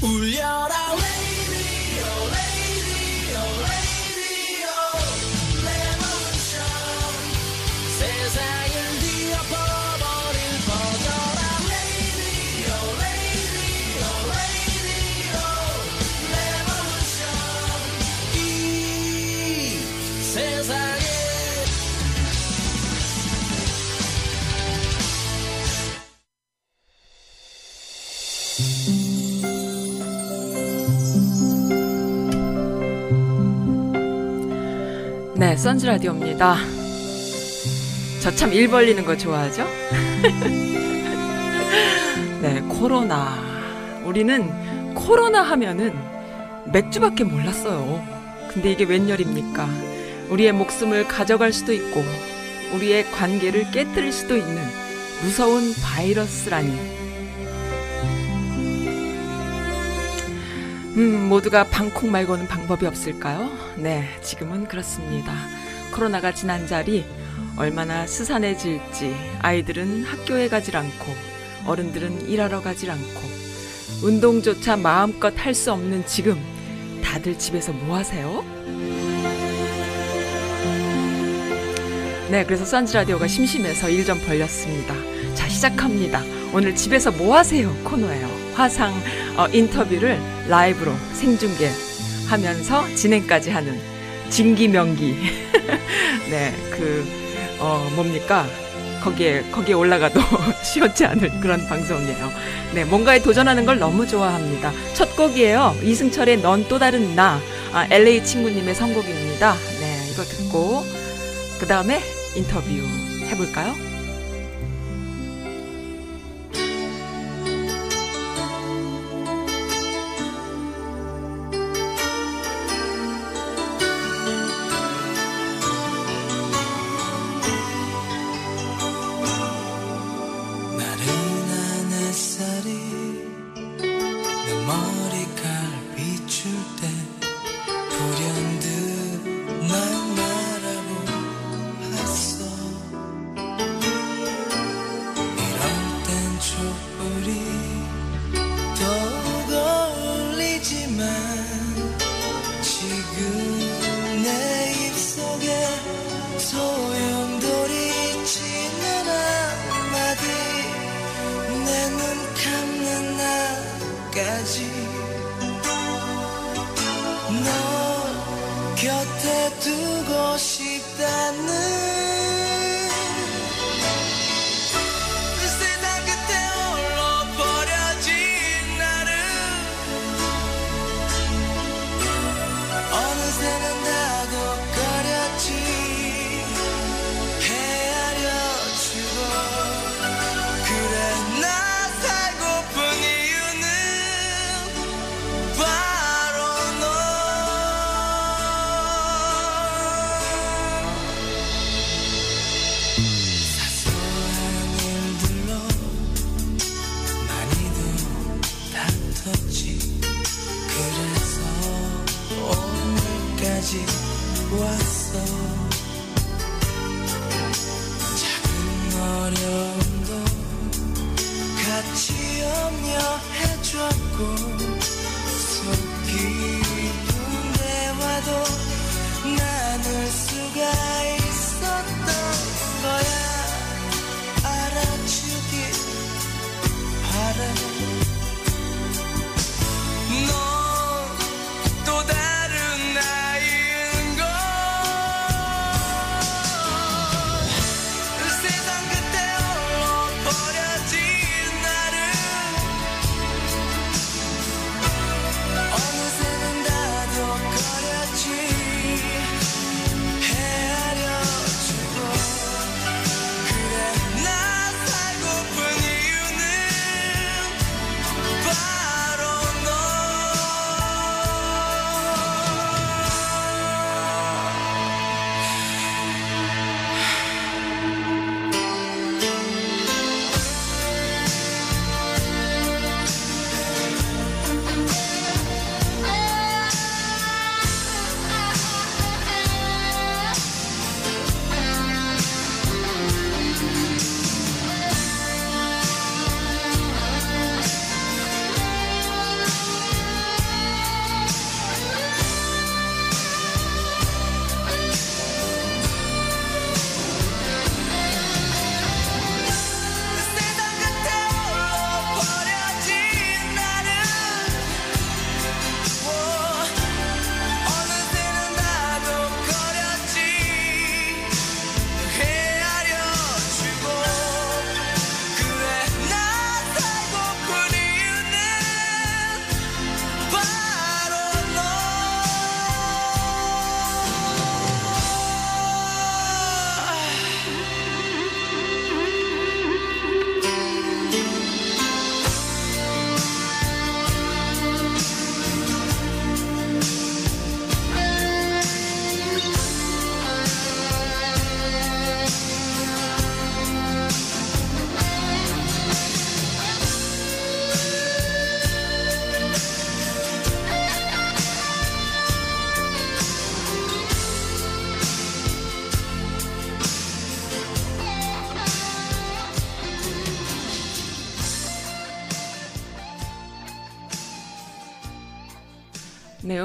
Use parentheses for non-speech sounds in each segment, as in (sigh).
울려 네, 선즈 라디오입니다. 저 참 일 벌리는 거 좋아하죠? (laughs) 네, 코로나. 우리는 코로나 하면은 맥주밖에 몰랐어요. 근데 이게 웬열입니까? 우리의 목숨을 가져갈 수도 있고, 우리의 관계를 깨뜨릴 수도 있는 무서운 바이러스라니. 음, 모두가 방콕 말고는 방법이 없을까요? 네, 지금은 그렇습니다. 코로나가 지난 자리 얼마나 스산해질지 아이들은 학교에 가질 않고 어른들은 일하러 가질 않고 운동조차 마음껏 할 수 없는 지금 다들 집에서 뭐 하세요? 네, 그래서 선즈 라디오가 심심해서 일 좀 벌렸습니다. 자, 시작합니다. 오늘 집에서 뭐 하세요? 코너예요. 화상 어, 인터뷰를 라이브로 생중계 하면서 진행까지 하는 진기명기. (laughs) 네, 그, 어, 뭡니까? 거기에, 거기에 올라가도 (laughs) 시원치 않을 그런 방송이에요. 네, 뭔가에 도전하는 걸 너무 좋아합니다. 첫 곡이에요. 이승철의 넌 또 다른 나. 아, LA 친구님의 선곡입니다. 네, 이거 듣고, 그 다음에 인터뷰 해볼까요?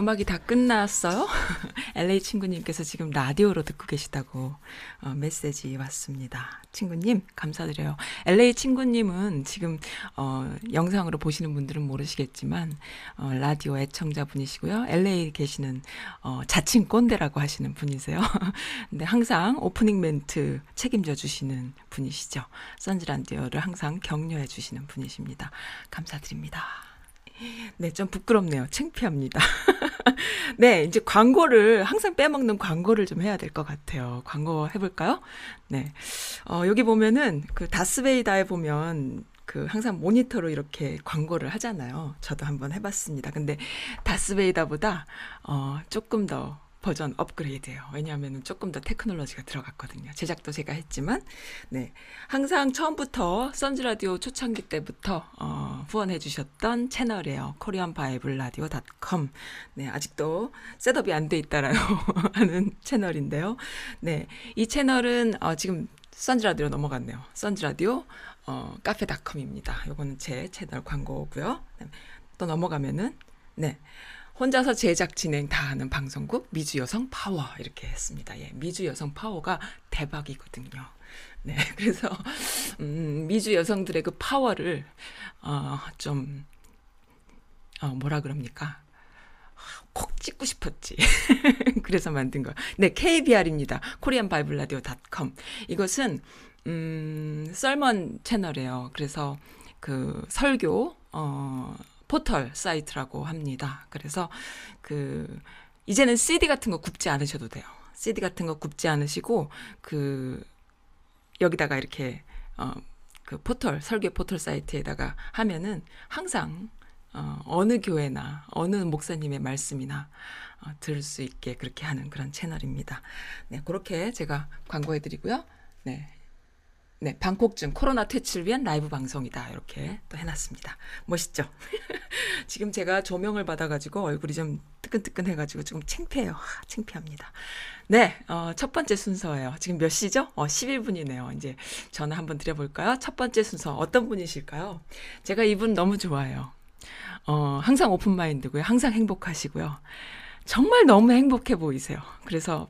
음악이 다 끝났어요. (laughs) LA 친구님께서 지금 라디오로 듣고 계시다고 어, 메시지 왔습니다. 친구님, 감사드려요. LA 친구님은 지금 어, 영상으로 보시는 분들은 모르시겠지만 어, 라디오 애청자 분이시고요. LA 계시는 어, 자칭 꼰대라고 하시는 분이세요. (laughs) 근데 항상 오프닝 멘트 책임져 주시는 분이시죠. 선즈라디오를 항상 격려해 주시는 분이십니다. 감사드립니다. 네, 좀 부끄럽네요. 창피합니다. (laughs) 네, 이제 광고를 항상 빼먹는 광고를 좀 해야 될 것 같아요. 광고 해볼까요? 네, 어, 여기 보면은 그 다스베이다에 보면 그 항상 모니터로 이렇게 광고를 하잖아요. 저도 한번 해봤습니다. 근데 다스베이다보다 어, 조금 더 버전 업그레이드예요. 왜냐하면 조금 더 테크놀로지가 들어갔거든요. 제작도 제가 했지만, 네 항상 처음부터 선즈 라디오 초창기 때부터 어, 후원해 주셨던 채널이에요. 닷컴. 네 아직도 setup이 안 돼 있다라고 (laughs) 하는 채널인데요. 네이 채널은 어, 지금 선즈 라디오 넘어갔네요. 선즈 라디오 어, 카페닷컴입니다. 요거는 제 채널 광고고요. 네, 또 넘어가면은 네. 혼자서 제작 진행 다 하는 방송국 미주 여성 파워 이렇게 했습니다. 예, 미주 여성 파워가 대박이거든요. 네, (laughs) 그래서 음, 미주 여성들의 그 파워를 어, 좀 어, 뭐라 그럽니까? 콕 찍고 싶었지. (laughs) 그래서 만든 거. 네, KBR입니다. Bible Radio dot com. 이것은 음, sermon 채널이에요. 그래서 그 설교 어 포털 사이트라고 합니다. 그래서 그 이제는 CD 같은 거 굽지 않으셔도 돼요. CD 같은 거 굽지 않으시고 그 여기다가 이렇게 어그 포털 설교 포털 사이트에다가 하면은 항상 어 어느 교회나 어느 목사님의 말씀이나 어 들을 수 있게 그렇게 하는 그런 채널입니다. 네, 그렇게 제가 광고해 드리고요. 네. 네, 방콕증 코로나 퇴치를 위한 라이브 방송이다. 이렇게 또 해놨습니다. 멋있죠? (laughs) 지금 제가 조명을 받아가지고 얼굴이 좀 뜨끈뜨끈해가지고 조금 창피해요. 하, 창피합니다. 네, 어, 첫 번째 순서예요. 지금 몇 시죠? 어, 11분이네요. 이제 전화 한번 드려볼까요? 첫 번째 순서 어떤 분이실까요? 제가 이분 너무 좋아해요. 어, 항상 오픈마인드고요. 항상 행복하시고요. 정말 너무 행복해 보이세요. 그래서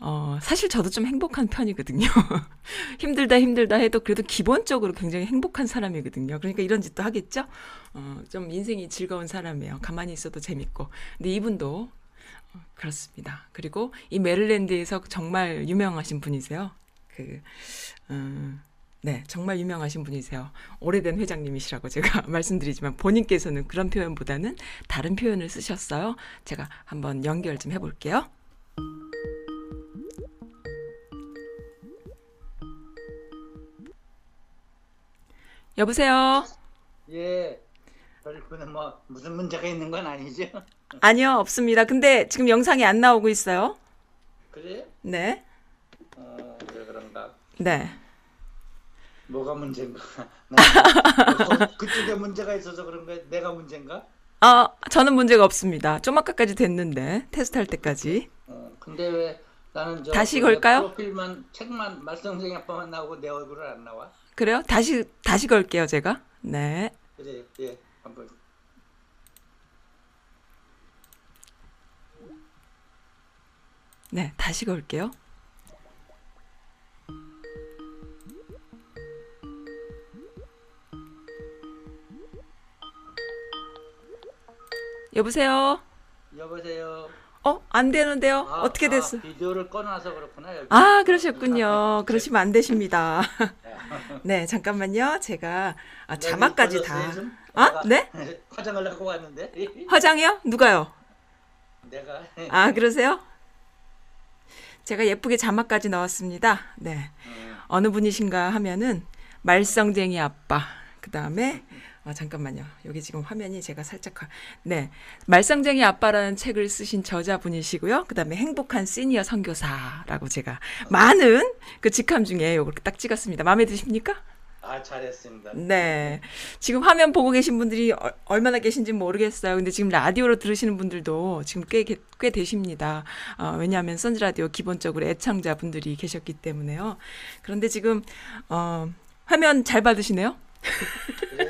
어, 사실 저도 좀 행복한 편이거든요. (laughs) 힘들다 힘들다 해도 그래도 기본적으로 굉장히 행복한 사람이거든요. 그러니까 이런 짓도 하겠죠? 어, 좀 인생이 즐거운 사람이에요. 가만히 있어도 재밌고. 근데 이분도 어, 그렇습니다. 그리고 이 메릴랜드에서 정말 유명하신 분이세요. 그, 음, 네, 정말 유명하신 분이세요. 오래된 회장님이시라고 제가 (laughs) 말씀드리지만 본인께서는 그런 표현보다는 다른 표현을 쓰셨어요. 제가 한번 연결 좀 해볼게요. 여보세요? 예. 별분은 뭐 무슨 문제가 있는 건 아니죠? 아니요, 없습니다. 근데 지금 영상이 안 나오고 있어요. 그래? 네. 어, 왜 그런가? 네. 뭐가 문제인가? 나 그- 그쪽에 문제가 있어서 그런 거야? 내가 문제인가? 아, 저는 문제가 없습니다. 좀 아까까지 됐는데, 테스트 할 때까지. 어, 근데 왜 나는 저 다시 그 걸까요? 프로필만 책만 말썽쟁이 아빠만 나오고 내 얼굴은 안 나와? 그래요? 다시, 다시 걸게요, 제가. 네. 그래, 예, 한번. 네, 다시 걸게요. 여보세요? 여보세요. 어, 안 되는데요? 아, 어떻게 아, 됐어? 비디오를 꺼놔서 그렇구나. 여기. 아, 그러셨군요. (laughs) 그러시면 안 되십니다. (laughs) 네, 잠깐만요. 제가 아, 내가 자막까지 꺼졌어요, 다. 좀? 아, 네? (laughs) 화장을 하고 왔는데. 화장이요? 누가요? 내가. 아, 그러세요? 제가 예쁘게 자막까지 넣었습니다. 네. 음, 어느 분이신가 하면은 말썽쟁이 아빠. 그 다음에 아, 잠깐만요. 여기 지금 화면이 제가 살짝 화- 네 말썽쟁이 아빠라는 책을 쓰신 저자분이시고요. 그 다음에 행복한 시니어 선교사라고 제가 많은 그 직함 중에 요걸 딱 찍었습니다. 마음에 드십니까? 아, 잘했습니다. 네. 지금 화면 보고 계신 분들이 어- 얼마나 계신지 모르겠어요. 근데 지금 라디오로 들으시는 분들도 지금 꽤, 게- 꽤 되십니다. 어, 왜냐하면 선즈라디오 기본적으로 애청자 분들이 계셨기 때문에요. 그런데 지금, 어, 화면 잘 받으시네요? 그래요?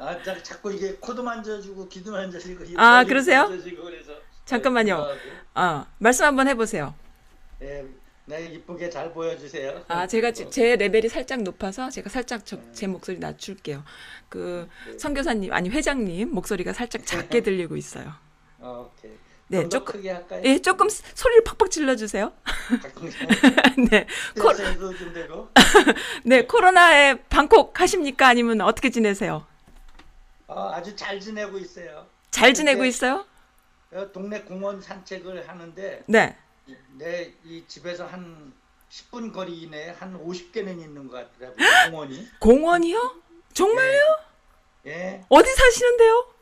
아, 아, 자, 자꾸 이게 코도 만져주고 귀도 만져주고 이 아, 그러세요? 만져주고 그래서 잠깐만요. 좋아하고. 어, 말씀 한번 해보세요. 예, 네, 이쁘게 잘 보여주세요. 아, 제가 지- 제 레벨이 살짝 높아서 제가 살짝 저- 제 목소리 낮출게요. 그 선교사님 아니 회장님 목소리가 살짝 작게 들리고 있어요. 어, 오케이. 네, 조금-? 예, 조금 스- 소리를 팍팍 질러 주세요. (laughs) 네, 코. (laughs) 네, 코로나에 방콕 하십니까? 아니면 어떻게 지내세요? 어, 아주 잘 지내고 있어요. 잘 지내고 있어요? 어, 동네 공원 산책을 하는데 네. 내 이 집에서 한 10분 거리 이내에 한 50개는 있는 것 같더라고요. 공원이. 공원이요? 정말요? 예. 어디 사시는데요?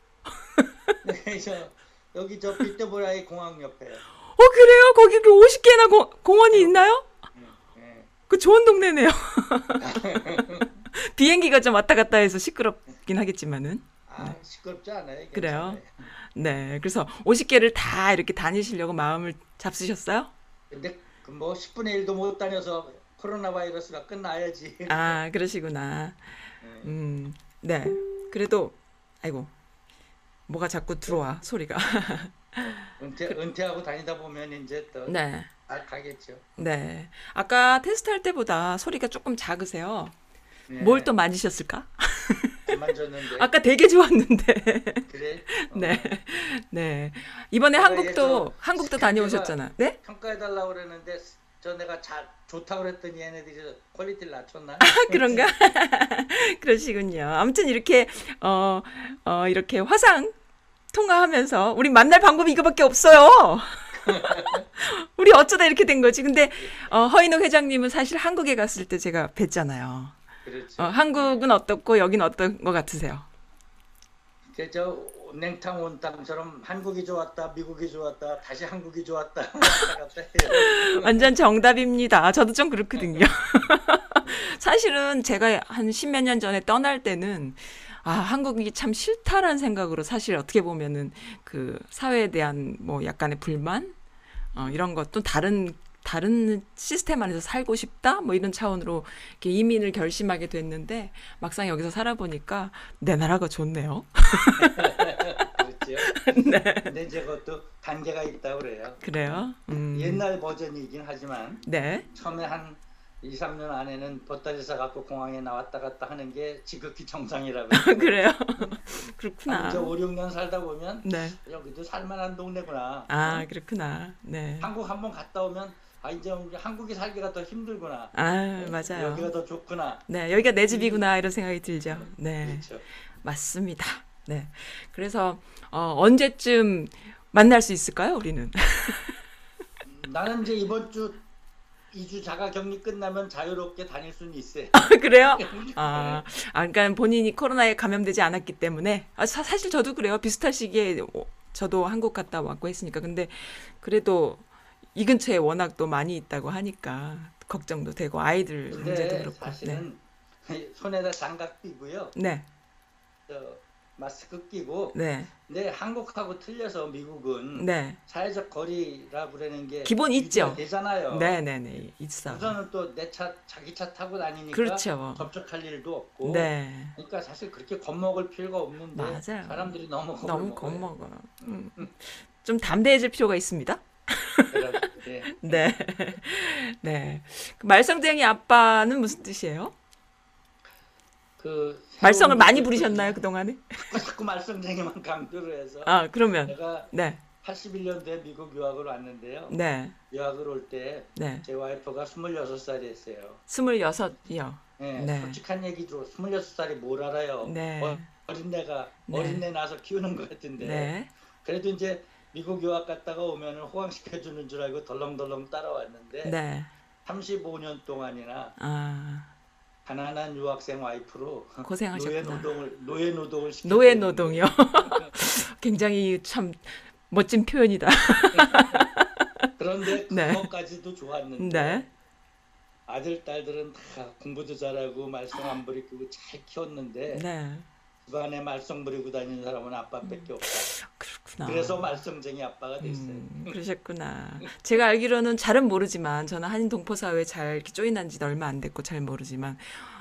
그래서 여기 저 빅토브라이 공항 옆에. 어, 그래요? 거기 그 50개나 공, 공원이 있나요? 예. 그 좋은 동네네요. (laughs) (laughs) 비행기가 좀 왔다 갔다 해서 시끄럽긴 하겠지만은. 아, 시끄럽지 않아요. 그래요? 괜찮아요. 네. 그래서 50개를 다 이렇게 다니시려고 마음을 잡수셨어요? 근데 그뭐 10분의 1도 못 다녀서 코로나 바이러스가 끝나야지. 아, 그러시구나. 예. 음, 네. 그래도, 아이고, 뭐가 자꾸 들어와, 소리가. (laughs) 은퇴 은퇴하고 다니다 보면 이제 또 네. 알 가겠죠. 네. 아까 테스트 할 때보다 소리가 조금 작으세요. 예. 뭘또 만지셨을까? (laughs) 아까 되게 좋았는데. 그래. (laughs) 어. 네. 네. 이번에 한국도, 한국도 다녀오셨잖아. 네? 평가해 달라고 그랬는데 저 내가 잘 좋다고 그랬더니 얘네들이 quality를 낮췄나? (laughs) 아, 그런가? 그러시군요. 아무튼 이렇게, 어, 어, 이렇게 화상 통화하면서 우리 만날 방법이 이거밖에 없어요. 우리 어쩌다 이렇게 된 거지. 근데, 어, 허인호 회장님은 사실 한국에 갔을 때 제가 뵀잖아요. 그렇죠. 어, 한국은 어떻고 여긴 어떤 것 같으세요? 그저 냉탕 온탕처럼 한국이 좋았다, 미국이 좋았다, 다시 한국이 좋았다. (laughs) 완전 정답입니다. 저도 좀 그렇거든요. (laughs) 사실은 제가 한 십몇 년 전에 떠날 때는 아, 한국이 참 싫다라는 생각으로 사실 어떻게 보면은 그 사회에 대한 뭐 약간의 불만 어, 이런 것도 다른 다른 시스템 안에서 살고 싶다 뭐 이런 차원으로 이렇게 이민을 결심하게 됐는데 막상 여기서 살아보니까 내 나라가 좋네요. 그렇죠. (laughs) 근데 이제 그것도 단계가 있다고 그래요. 그래요? 음. 옛날 버전이긴 하지만 네. 처음에 한 2, 3년 안에는 보따리 싸갖고 공항에 나왔다 갔다 하는 게 지극히 정상이라고. (laughs) 그래요. 한 그렇구나. 이제 5, 6년 살다 보면 네. 여기도 살만한 동네구나. 아, 그렇구나. 네. 한국 한번 갔다 오면 아 이제 한국이 살기가 더 힘들구나. 아, 맞아요. 여기가 더 좋구나. 네, 여기가 내 집이구나 이런 생각이 들죠. 네, 그렇죠. 맞습니다. 네, 그래서 어, 언제쯤 만날 수 있을까요, 우리는? 나는 이제 이번 주 2주 자가 격리 끝나면 자유롭게 다닐 수는 있어요. (laughs) 그래요? (laughs) 아, 아, 그러니까 본인이 코로나에 감염되지 않았기 때문에 아, 사, 사실 저도 그래요. 비슷한 시기에 어, 저도 한국 갔다 왔고 했으니까 근데 그래도 이 근처에 워낙 또 많이 있다고 하니까 걱정도 되고 아이들 문제도 그렇고. 사실은 (laughs) 손에다 장갑 끼고요. 네, 저 마스크 끼고 네, 근데 한국하고 틀려서 미국은 네, 사회적 거리라 부르는 게 기본 있죠. 되잖아요. 네, 네, 네, 있어. 우선은 또 내 차 자기 차 타고 다니니까 그렇죠. 접촉할 일도 없고 네. 그러니까 사실 그렇게 겁먹을 필요가 없는데 맞아요. 사람들이 너무 겁을 너무 먹어요. 겁먹어. 음. 좀 담대해질 필요가 있습니다. 예. (laughs) 네. 네. 그 말썽쟁이 아빠는 무슨 뜻이에요? 그 말썽을 많이 부리셨나요, 그 동안에? 자꾸, 자꾸 말썽쟁이만 강조를 해서 아, 그러면. 제가 네. 81년도에 미국 유학을 왔는데요. 네. 유학을 올 때제 네. 와이프가 26살이었어요. 스물여섯이요. 예, 네. 솔직한 얘기로 26살이 뭘 알아요. 네. 어, 어린애가 네. 어린애 낳아서 키우는 것 같은데 네. 그래도 이제 미국 유학 갔다가 오면은 호강시켜 주는 줄 알고 덜렁덜렁 따라왔는데 네. 35년 동안이나 아, 가난한 유학생 와이프로 고생하셨구나. 노예 노동을 노예 노동을 시켰 노예 노동이요. (laughs) 굉장히 참 멋진 표현이다. (laughs) 그런데 네. 그것까지도 좋았는데 네. 아들 딸들은 다 공부도 잘하고 말썽 안 부리고 잘 키웠는데 네. 집안에 말썽 부리고 다니는 사람은 아빠밖에 없다. 그렇구나. 그래서 말썽쟁이 아빠가 됐어요. 음, 그러셨구나. 제가 알기로는 잘은 모르지만 저는 한인 동포 사회에 잘 조인한 지 얼마 안 됐고 잘 모르지만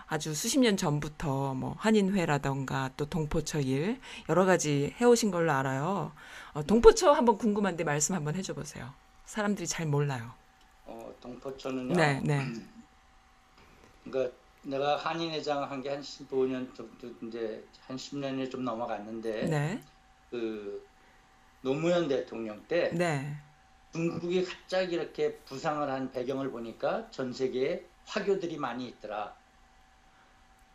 아주 수십 년 전부터 뭐 한인회라던가 또 동포처 일 여러 가지 해오신 걸로 알아요. 어, 동포처 한번 궁금한데 말씀 한번 해줘 보세요. 사람들이 잘 몰라요. 어, 동포초는요. 네, 네. 그러니까 내가 한인회장 한 게 한 15년 정도 이제 한 10년이 좀 넘어갔는데 네, 그 노무현 대통령 때 네. 중국이 갑자기 이렇게 부상을 한 배경을 보니까 전 세계에 화교들이 많이 있더라.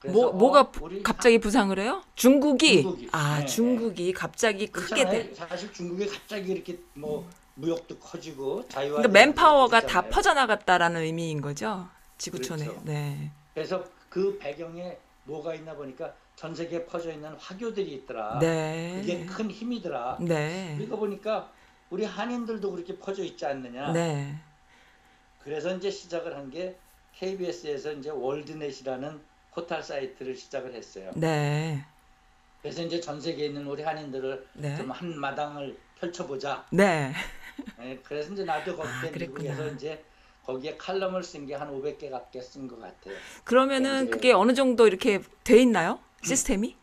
뭐 뭐가 어, 갑자기 부상을 해요? 중국이 중국이. 아 네, 중국이 갑자기 크게 그렇잖아요. 돼. 사실 중국이 갑자기 이렇게 뭐 무역도 커지고 자유화 그러니까 맨파워가 다 퍼져나갔다라는 의미인 거죠. 지구촌에. 그렇죠. 네. 그래서 그 배경에 뭐가 있나 보니까 전 세계에 퍼져 있는 화교들이 있더라. 네. 그게 큰 힘이더라. 네. 그러니까 보니까 우리 한인들도 그렇게 퍼져 있지 않느냐. 네. 그래서 이제 시작을 한 게 KBS에서 이제 월드넷이라는 포털 사이트를 시작을 했어요. 네. 그래서 이제 전 세계에 있는 우리 한인들을 네. 좀한 마당을 펼쳐보자. 네. 예, 그래서 이제 나도 거기 아, 때 그랬구나. 미국에서 이제 거기에 칼럼을 쓴 게 한 500개 갖게 쓴 것 같아요. 그러면은 이제- 그게 어느 정도 이렇게 돼 있나요? 시스템이?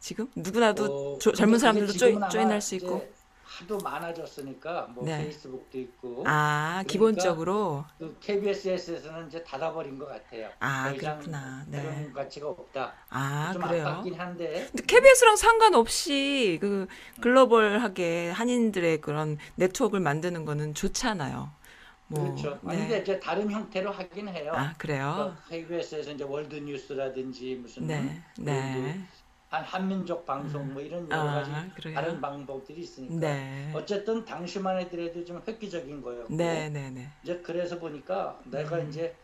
지금 누구나도 어, 조- 젊은 사람들도 조인, 조인할 수 있고. 하도 많아졌으니까 뭐 네. 페이스북도 있고 아, 그러니까 기본적으로 그 KBS에서는 이제 닫아버린 것 같아요. 아, 그렇구나. 네. 그런 가치가 없다. 아, 좀 그래요. 아깝긴 한데 근데 KBS랑 상관없이 그 글로벌하게 한인들의 그런 네트워크를 만드는 거는 좋잖아요. 뭐 그렇죠. 네. 근데 이제 다른 형태로 하긴 해요. 아, 그래요. 그러니까 KBS에서 이제 월드 뉴스라든지 무슨 네. 네. 한 한민족 방송 뭐 이런 여러 아, 가지 그래요. 다른 방법들이 있으니까 네. 어쨌든 당시만 해더라도 좀 획기적인 거였고 네, 네, 네. 이제 그래서 보니까 내가 음. 이제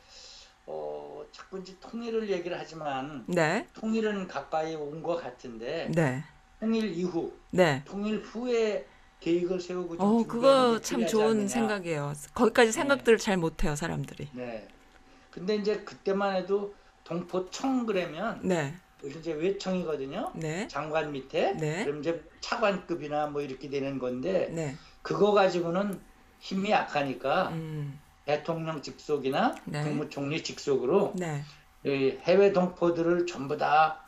어 자꾸 이제 통일을 얘기를 하지만 네. 통일은 가까이 온 것 같은데 네. 통일 이후 네. 통일 후에 계획을 세우고 좀 어, 그거 게참 좋은 않느냐. 생각이에요. 거기까지 생각들을 잘 못해요, 사람들이. 네. 근데 이제 그때만 해도 동포청 그러면 네. 이제 외청이거든요. 네. 장관 밑에 네. 그럼 이제 차관급이나 뭐 이렇게 되는 건데 네. 그거 가지고는 힘이 약하니까 음. 대통령 직속이나 네. 국무총리 직속으로 네. 이 해외 동포들을 전부 다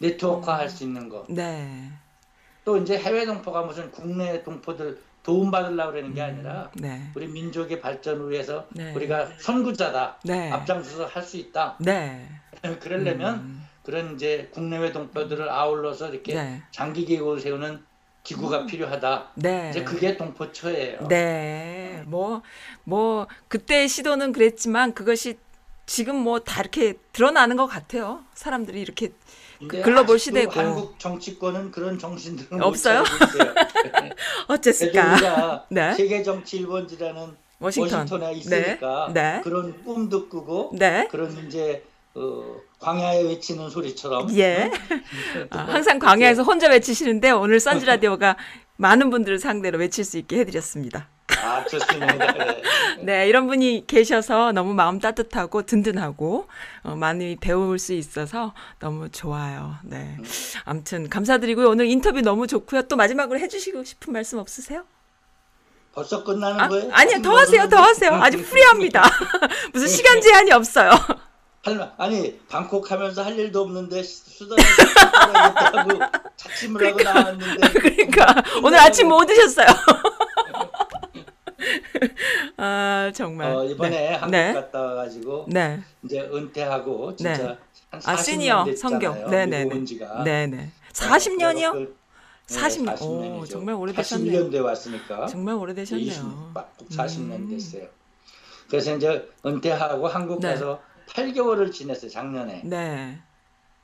네트워크화할 수 있는 거. 네. 또 이제 해외 동포가 무슨 국내 동포들 도움 받으려고 그러는 게 아니라 네. 우리 민족의 발전을 위해서 네. 우리가 선구자다. 네. 앞장서서 할 수 있다. 네. (laughs) 그러려면 음. 그런 이제 국내외 동포들을 아울러서 이렇게 네. 장기 계획을 세우는 기구가 필요하다. 네. 이제 그게 동포처예요. 네. 뭐, 뭐, 그때 시도는 그랬지만 그것이 지금 뭐 다 이렇게 드러나는 것 같아요. 사람들이 이렇게 글로벌 시대고. 한국 정치권은 그런 정신들은 못 없어요? 어쨌을까. (laughs) (laughs) 네. 세계 정치 1번지라는 워싱턴. 워싱턴에 있으니까 네. 네. 그런 꿈도 꾸고 네. 그런 이제 어, 광야에 외치는 소리처럼 예. 아, 항상 광야에서 혼자 외치시는데 오늘 선지 라디오가 (laughs) 많은 분들을 상대로 외칠 수 있게 해드렸습니다. 아 좋습니다. 네. (laughs) 네, 이런 분이 계셔서 너무 마음 따뜻하고 든든하고 어, 많이 배울 수 있어서 너무 좋아요. 네. 아무튼 감사드리고요. 오늘 인터뷰 너무 좋고요. 또 마지막으로 해주시고 싶은 말씀 없으세요? 벌써 끝나는 아, 거예요? 아니요, 더 하세요, 더 하세요. 아주 프리합니다. (laughs) 무슨 시간 제한이 없어요. 할, 아니 방콕 하면서 할 일도 없는데 수다를 하고 차침을 하고 나왔는데 그러니까 오늘 아침 뭐 드셨어요? (laughs) 아 정말. 어, 이번에 네. 한국 네. 갔다 와가지고 네. 이제 은퇴하고 진짜 네. 한 40년 아 시니어. 성경. 네네네. 네네. 40년이요? 네, 40년. 40년이죠. 오 정말 오래되셨네요. 41년 돼 왔으니까. 정말 오래되셨네요. 20, 막 40년 음. 됐어요. 그래서 이제 은퇴하고 한국 네. 가서 8개월을 지냈어요 작년에. 네.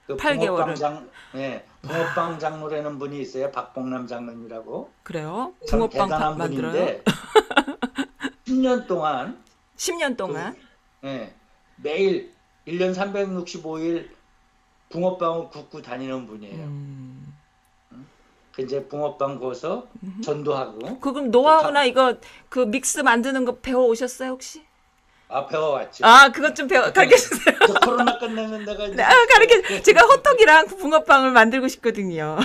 그 8개월을. 붕어빵 장, 예, 붕어빵 장로라는 분이 있어요. 박봉남 장로님이라고. 그래요? 참 붕어빵 파- 대단한 만들어요? 분인데 (laughs) 10년 동안 10년 동안. 예, 매일 1년 365일 붕어빵을 굽고 다니는 분이에요. 음. 그 이제 붕어빵 구워서 전도하고 그 그럼 노하우나 이거 그 믹스 만드는 거 배워 오셨어요 혹시? 아 배워왔죠. 아 그것 좀 배워 가르쳐 주세요. 코로나 끝내면 내가 이제 네, 아, 가르쳐 제가 호떡이랑 붕어빵을 만들고 싶거든요.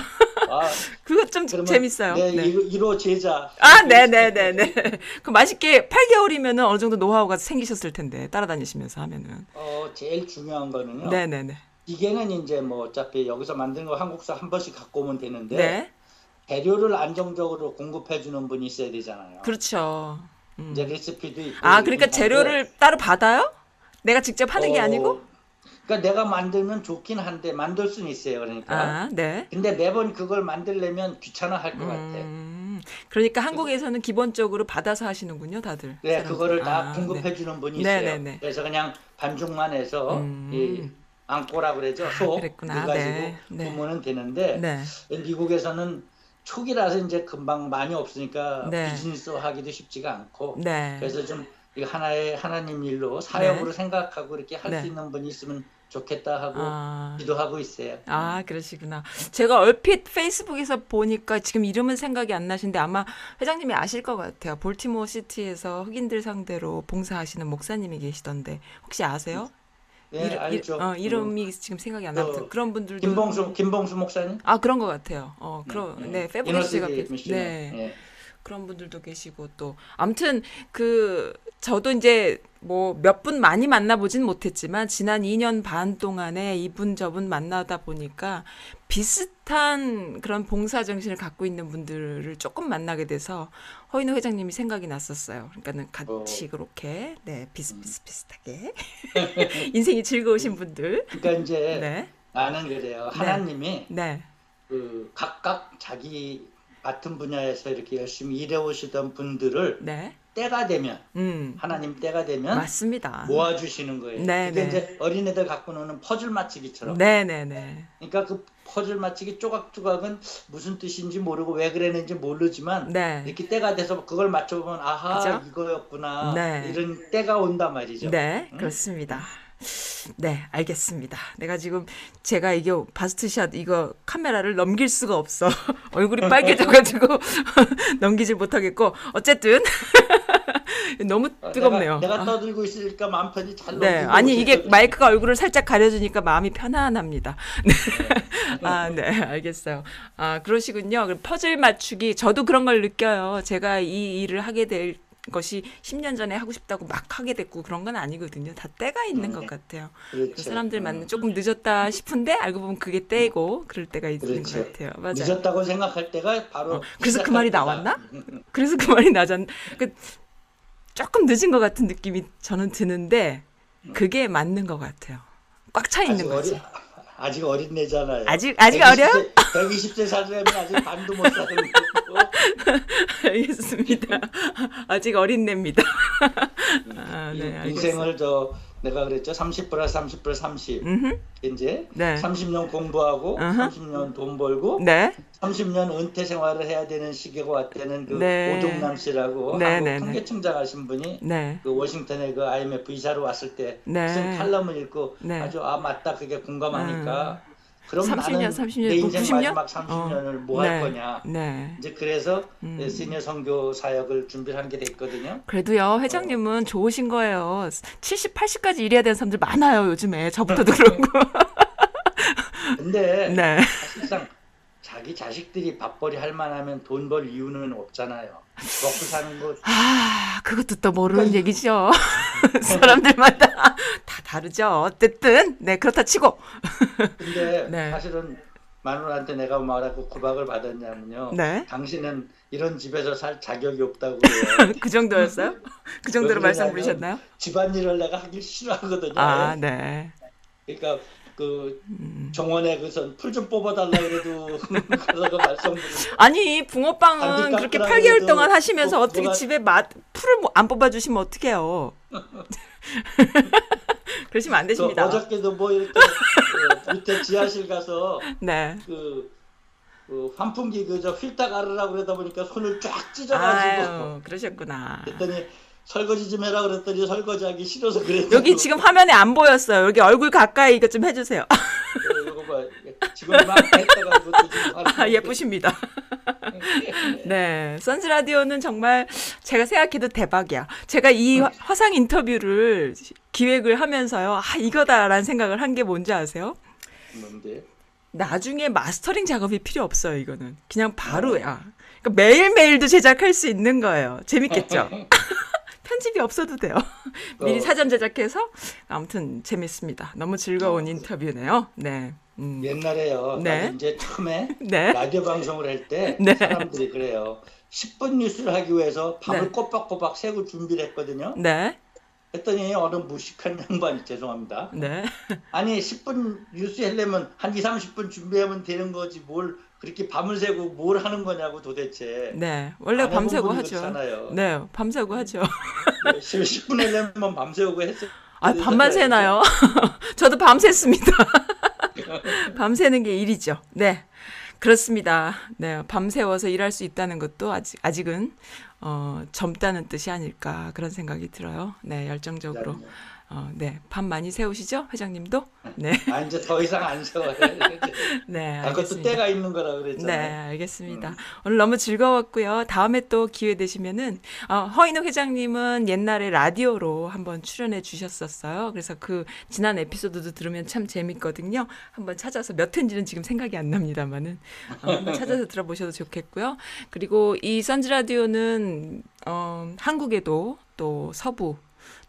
아, (laughs) 그거 좀 재밌어요. 네, 네. 1호 제자. 아, 네네네네. (laughs) 그 맛있게 8개월이면 어느 정도 노하우가 생기셨을 텐데, 따라다니시면서 하면은. 어, 제일 중요한 거는요. 네네네. 기계는 이제 뭐 어차피 여기서 만든 거 한국서 한 번씩 갖고 오면 되는데 네. 재료를 안정적으로 공급해 주는 분이 있어야 되잖아요. 그렇죠. 음. 이제 레시피도 있고 아, 그러니까 재료를 따로 받아요? 내가 직접 하는 게 어, 아니고? 그러니까 내가 만들면 좋긴 한데 만들 수는 있어요. 그러니까. 아, 네. 근데 매번 그걸 만들려면 귀찮아 할것 같아. 음, 그러니까 한국에서는 기본적으로 받아서 하시는군요, 다들. 네, 사람들. 그거를 다 아, 공급해 네. 주는 분이 네, 있어요. 네, 네. 그래서 그냥 반죽만 해서 음. 이 앙꼬라 그러죠. 속 그랬구나. 그거 가지고 네, 네. 구우면 되는데 네. 미국에서는 초기라서 이제 금방 많이 없으니까 네. 비즈니스 하기도 쉽지가 않고 네. 그래서 좀 이거 하나의 하나님 일로 사역으로 네. 생각하고 이렇게 할수 네. 있는 분이 있으면 좋겠다 하고 아. 기도하고 있어요. 아, 그러시구나. 제가 얼핏 페이스북에서 보니까 지금 이름은 생각이 안 나신데 아마 회장님이 아실 것 같아요. 볼티모어 시티에서 흑인들 상대로 봉사하시는 목사님이 계시던데 혹시 아세요? 네, 이름- 알죠. 어, 이름이 지금 생각이 안 나요. 그 그런 분들도 김봉수 김봉수 목사님? 아 그런 것 같아요. 어, 그런 네, 제가 이너시티 뵀- 미션에. 네. 예. 그런 분들도 계시고 또 아무튼 그 저도 이제 뭐 몇 분 많이 만나보진 못했지만 지난 2년 반 동안에 이분 저분 만나다 보니까 비슷한 그런 봉사 정신을 갖고 있는 분들을 조금 만나게 돼서 허인호 회장님이 생각이 났었어요. 그러니까는 같이 어. 그렇게 네 비슷비슷비슷하게 (laughs) 인생이 즐거우신 분들 그러니까 이제 네 나는 그래요. 하나님이 네. 그 각각 자기 맡은 분야에서 이렇게 열심히 일해 오시던 분들을 네. 때가 되면 음. 하나님 때가 되면 맞습니다. 모아 주시는 거예요. 네, 그게 네. 이제 어린애들 갖고 노는 퍼즐 맞추기처럼. 네, 네, 네. 그러니까 그 퍼즐 맞추기 조각조각은 무슨 뜻인지 모르고 왜 그랬는지 모르지만 네. 이렇게 때가 돼서 그걸 맞춰 보면 아하 그죠? 이거였구나 네. 이런 때가 온단 말이죠. 네, 응? 그렇습니다. 네, 알겠습니다. 내가 지금 제가 이게 바스트샷 이거 카메라를 넘길 수가 없어. (laughs) 얼굴이 빨개져가지고 (laughs) 넘기질 못하겠고 어쨌든 (laughs) 너무 어, 뜨겁네요. 내가, 내가 아. 떠들고 있으니까 마음 편히 잘 네, 아니 이게. 마이크가 얼굴을 살짝 가려주니까 마음이 편안합니다. 네. 아, 네, 알겠어요. 아, 그러시군요. 퍼즐 맞추기 저도 그런 걸 느껴요. 제가 이 일을 하게 될 것이 10년 전에 하고 싶다고 막 하게 됐고 그런 건 아니거든요. 다 때가 있는 것 같아요. 그렇죠. 사람들 음. 만나 조금 늦었다 싶은데 알고 보면 그게 때이고 그럴 때가 있는 그렇죠. 것 같아요. 맞아요. 늦었다고 생각할 때가 바로 어, 그래서 그 말이 때다. 나왔나? 그래서 그 말이 나잖. 그 조금 늦은 것 같은 느낌이 저는 드는데 그게 맞는 것 같아요. 꽉 차 있는 거지. 어리, 아직 어린애잖아요. 아직- 아직 어려요? 120세 살려면 아직 반도 못 거고. (laughs) 알겠습니다. 아직 어린애입니다. 아, 이- 네. 인생을 저 내가 그랬죠. 30 플러스 30 플러스 30. 음흠. 이제 네. 30년 공부하고 어허. 30년 돈 벌고 네. 30년 은퇴 생활을 해야 되는 시기가 왔다는 그 네. 오동남 씨라고 네, 한국 네, 네. 통계청장 하신 분이 네. 그 워싱턴에 그 IMF 이사로 왔을 때 네. 쓴 칼럼을 읽고 네. 아주 아 맞다 그게 공감하니까 그럼 30년, 나는 30년, 내 인생 90년? 마지막 30년을 뭐 네. 할 거냐 네. 이제 그래서 음. 시니어 선교 사역을 준비를 한게 됐거든요. 그래도요, 회장님은 좋으신 거예요. 70, 80까지 일해야 되는 사람들 많아요, 요즘에. 저부터도 그렇고. (laughs) 근데 네. 사실상 자기 자식들이 밥벌이 할 만하면 돈 벌 이유는 없잖아요. 먹고 사는 거 아, 그것도 또 모르는 얘기죠. (laughs) 사람들마다 다 다르죠. 어쨌든, 네, 그렇다 치고. 근데 (laughs) 네. 사실은 마누라한테 내가 뭐라고 구박을 받았냐면요. 네. 당신은 이런 집에서 살 자격이 없다고. (laughs) 그 정도였어요? 그 정도로 왜 말씀 부르셨나요? 집안일을 내가 하기 싫어하거든요. 아, 네. 그러니까 그 음. 정원에 그선 풀 좀 뽑아달라 그래도 가서 그 말썽 아니, 붕어빵은 그렇게 깎으라고 8개월 해도 동안 하시면서 뭐- 어떻게 뭐가- 집에 맛, 풀을 뭐안 뽑아주시면 어떡해요? (laughs) 그러시면 안그 되십니다. 어저께도 뭐 이렇게 (laughs) 그 밑에 지하실 가서 네. 그, 그 환풍기 그저 필터 가르라고 그러다 보니까 손을 쫙 찢어가지고 아유, 그러셨구나. 그랬더니 설거지 좀 해라 그랬더니 설거지하기 싫어서 그랬다고 여기 지금 화면에 안 보였어요. 여기 얼굴 가까이 이것 좀 해주세요. 어, 이거 봐 지금 막 했다가 아, (laughs) 예쁘십니다. 네. 선즈 라디오는 정말 제가 생각해도 대박이야. 제가 이 화- 화상 인터뷰를 기획을 하면서요. 아, 이거다라는 생각을 한 게 뭔지 아세요? 뭔데 나중에 마스터링 작업이 필요 없어요, 이거는. 그냥 바로야. 그러니까 매일 매일도 제작할 수 있는 거예요. 재밌겠죠? (laughs) 편집이 없어도 돼요. (laughs) 미리 어. 사전 제작해서 아무튼 재밌습니다. 너무 즐거운 인터뷰네요. 네. 음. 옛날에요. 네. 이제 처음에 (laughs) 네. 라디오 방송을 할때 네. 사람들이 그래요. 10분 뉴스를 하기 위해서 밤을 네. 꼬박꼬박 새고 준비를 했거든요. 네. 했더니 어느 무식한 양반이 죄송합니다. 네. 아니 10분 뉴스 하려면 한 2, 30분 준비하면 되는 거지 뭘 그렇게 밤을 새고 뭘 하는 거냐고 도대체. 네. 원래 밤새고 하죠. 그렇잖아요. 네. 밤새고 하죠. 10분 하려면 밤새고 했어요. 아, 밤만 새나요? (laughs) 저도 밤샜습니다. (laughs) 밤새는 게 일이죠. 네. 그렇습니다. 네. 밤새워서 일할 수 있다는 것도 아직, 아직은, 어, 젊다는 뜻이 아닐까. 그런 생각이 들어요. 네. 열정적으로. 어, 네. 밤 많이 새우시죠? 회장님도? 네. (laughs) 아 이제 더 이상 안 세워요. (laughs) 네. 아, 그것도 알겠습니다. 때가 있는 거라 네, 그랬잖아요. 알겠습니다. 음. 오늘 너무 즐거웠고요. 다음에 또 기회 되시면은 어, 허인호 회장님은 옛날에 라디오로 한번 출연해 주셨었어요. 그래서 그 지난 에피소드도 들으면 참 재밌거든요. 한번 찾아서 몇 회인지는 지금 생각이 안 납니다만은 어, 한번 찾아서 들어보셔도 좋겠고요. 그리고 이 선즈 라디오는 어, 한국에도 또 서부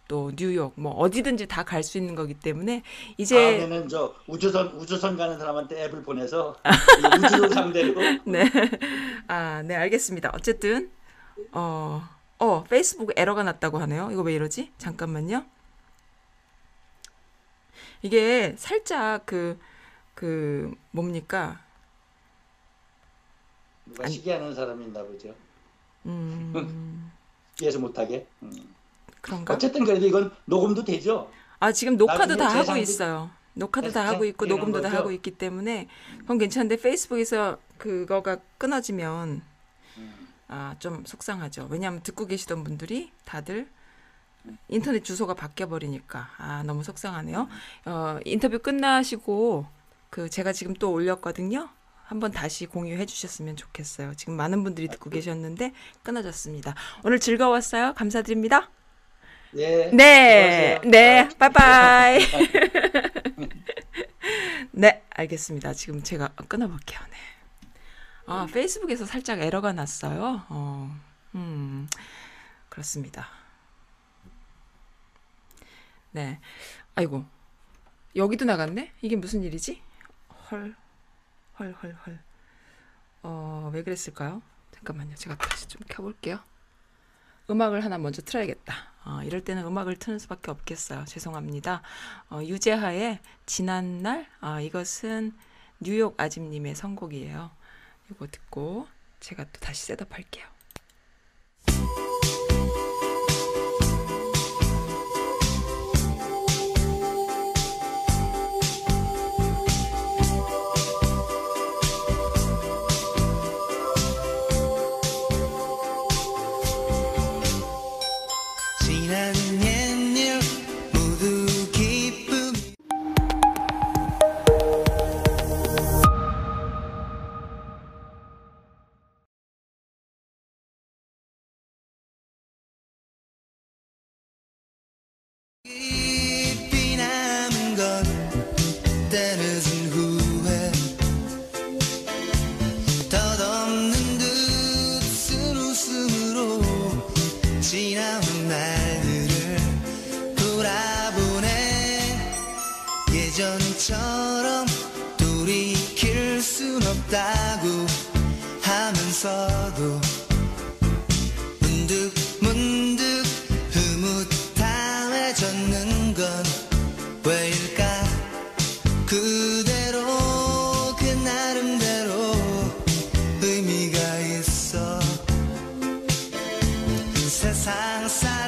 또 뉴욕 뭐 어디든지 다 갈 수 있는 거기 때문에 이제 다음에는 저 우주선 우주선 가는 사람한테 앱을 보내서 이 우주를 (laughs) 상대로 네. 아, 네, 알겠습니다. 어쨌든, 어, 어, 페이스북 에러가 났다고 하네요. 이거 왜 이러지? 잠깐만요. 이게 살짝 그, 그, 뭡니까? 누가. 시기하는 있나 보죠. 음, (laughs) 이해서 못하게. 음. 그런가? 어쨌든 그래도 이건 녹음도 되죠. 아, 지금 녹화도 다 하고 있어요. 녹화도 다 하고 있고 녹음도 다 거죠? 하고 있기 때문에 그건 괜찮은데 페이스북에서 그거가 끊어지면 음. 아, 좀 속상하죠. 왜냐하면 듣고 계시던 분들이 다들 인터넷 주소가 바뀌어 버리니까 아, 너무 속상하네요. 어, 인터뷰 끝나시고 그 제가 지금 또 올렸거든요. 한번 다시 공유해 주셨으면 좋겠어요. 지금 많은 분들이 듣고 계셨는데 끊어졌습니다. 오늘 즐거웠어요. 감사드립니다. 예. 네, 수고하세요. 네, 아, 빠이빠이. (laughs) 네, 알겠습니다. 지금 제가 끊어 볼게요. 네. 아, 페이스북에서 살짝 에러가 났어요. 어, 음, 그렇습니다. 네, 아이고, 여기도 나갔네? 이게 무슨 일이지? 헐, 헐, 헐, 헐. 어, 왜 그랬을까요? 잠깐만요. 제가 다시 좀 켜볼게요. 음악을 하나 먼저 틀어야겠다. 어, 이럴 때는 음악을 트는 수밖에 없겠어요. 죄송합니다. 어, 유재하의 지난날 아, 이것은 뉴욕 아집님의 선곡이에요. 이거 듣고 제가 또 다시 셋업할게요. 세상 사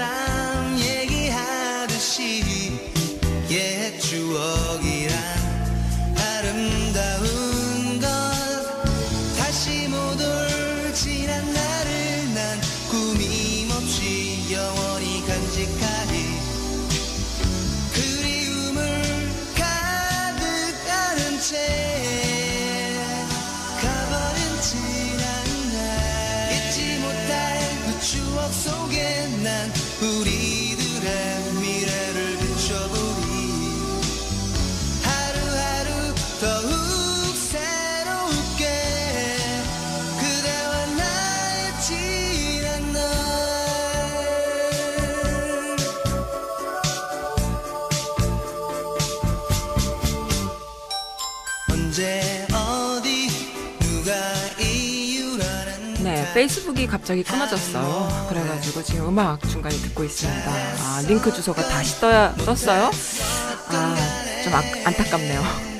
네, 페이스북이 갑자기 끊어졌어요. 그래가지고 지금 음악 중간에 듣고 있습니다. 아, 링크 주소가 다시 떠야, 떴어요? 아, 좀 아, 안타깝네요.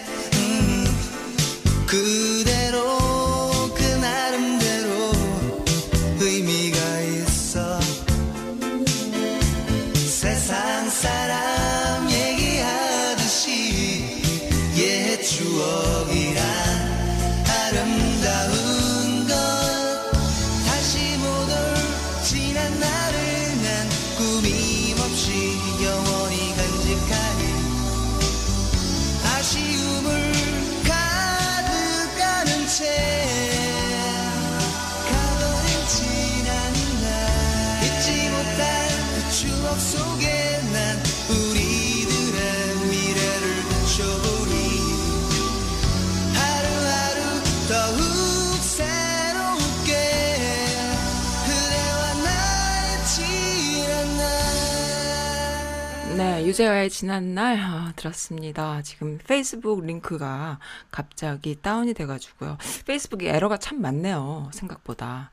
유재화의 지난날 아, 들었습니다. 지금 페이스북 링크가 갑자기 다운이 돼가지고요. 페이스북에 에러가 참 많네요. 생각보다.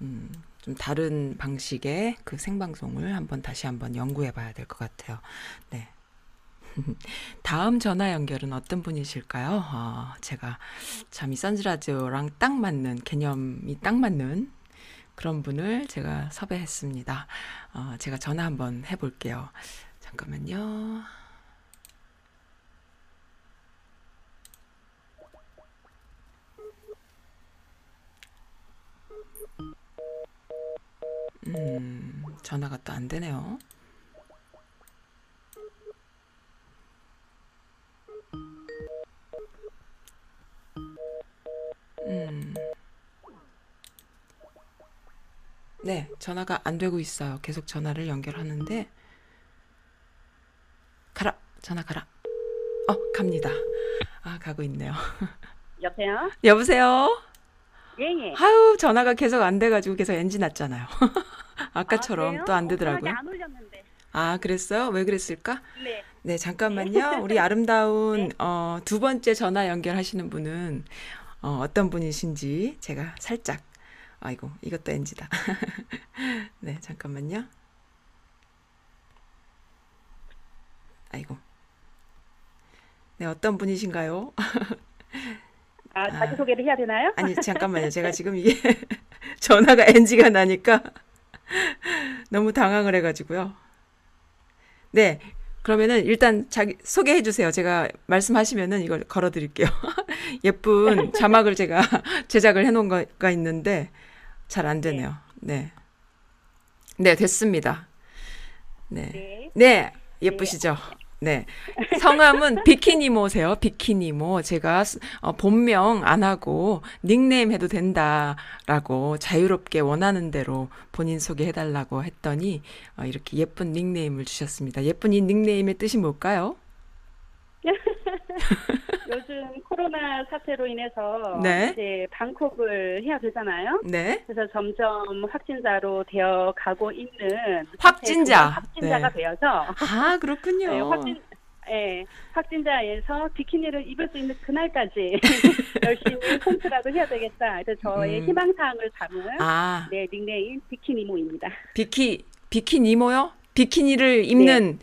음, 좀 다른 방식의 그 생방송을 한번 다시 한번 연구해 봐야 될 것 같아요. 네. (laughs) 다음 전화 연결은 어떤 분이실까요? 어, 제가 참 이 선즈라디오랑 딱 맞는 개념이 딱 맞는 그런 분을 제가 섭외했습니다. 어, 제가 전화 한번 해볼게요. 잠깐만요. 음, 전화가 또 안 되네요. 음. 네, 전화가 안 되고 있어요. 계속 전화를 연결하는데, 가라, 전화 가라. 어, 갑니다. 아, 가고 있네요. (laughs) 여보세요? 여보세요? 예, 예. 아유, 전화가 계속 안 돼가지고 계속 엔진 났잖아요. (laughs) 아까처럼 또안 되더라고요. 안 올렸는데. 아, 그랬어요? 왜 그랬을까? 네. 네, 잠깐만요. 우리 아름다운 어, 두 번째 전화 연결하시는 분은 어, 어떤 분이신지 제가 살짝 아이고, 이것도 NG다. (laughs) 네, 잠깐만요. 아이고. 네, 어떤 분이신가요? (laughs) 아, 자기소개를 해야 되나요? 아니, 잠깐만요. 제가 (laughs) 지금 이게 (laughs) 전화가 NG가 나니까 너무 당황을 해가지고요. 네. 그러면은 일단 자기 소개해 주세요. 제가 말씀하시면은 이걸 걸어 드릴게요. 예쁜 자막을 제가 제작을 해 놓은 거가 있는데 잘 안 되네요. 네. 네, 됐습니다. 네. 네. 네, 예쁘시죠? 네. 성함은 비키니모세요. 비키니모. 제가 스- 어, 본명 안 하고 닉네임 해도 된다라고 자유롭게 원하는 대로 본인 소개해달라고 했더니 어, 이렇게 예쁜 닉네임을 주셨습니다. 예쁜 이 닉네임의 뜻이 뭘까요? (laughs) 요즘 코로나 사태로 인해서 네. 이제 방콕을 해야 되잖아요. 네. 그래서 점점 확진자로 되어 가고 있는 확진자. 상태에서 확진자가 네. 되어서 아, 그렇군요. 네, 확진 예, 확진자에서 비키니를 입을 수 있는 그날까지 (laughs) 열심히 홈트라도 해야 되겠다. 그래서 저의 음. 희망 사항을 담은 아, 네 닉네임 비키니모입니다. 비키, 비키니모요? 비키니를 입는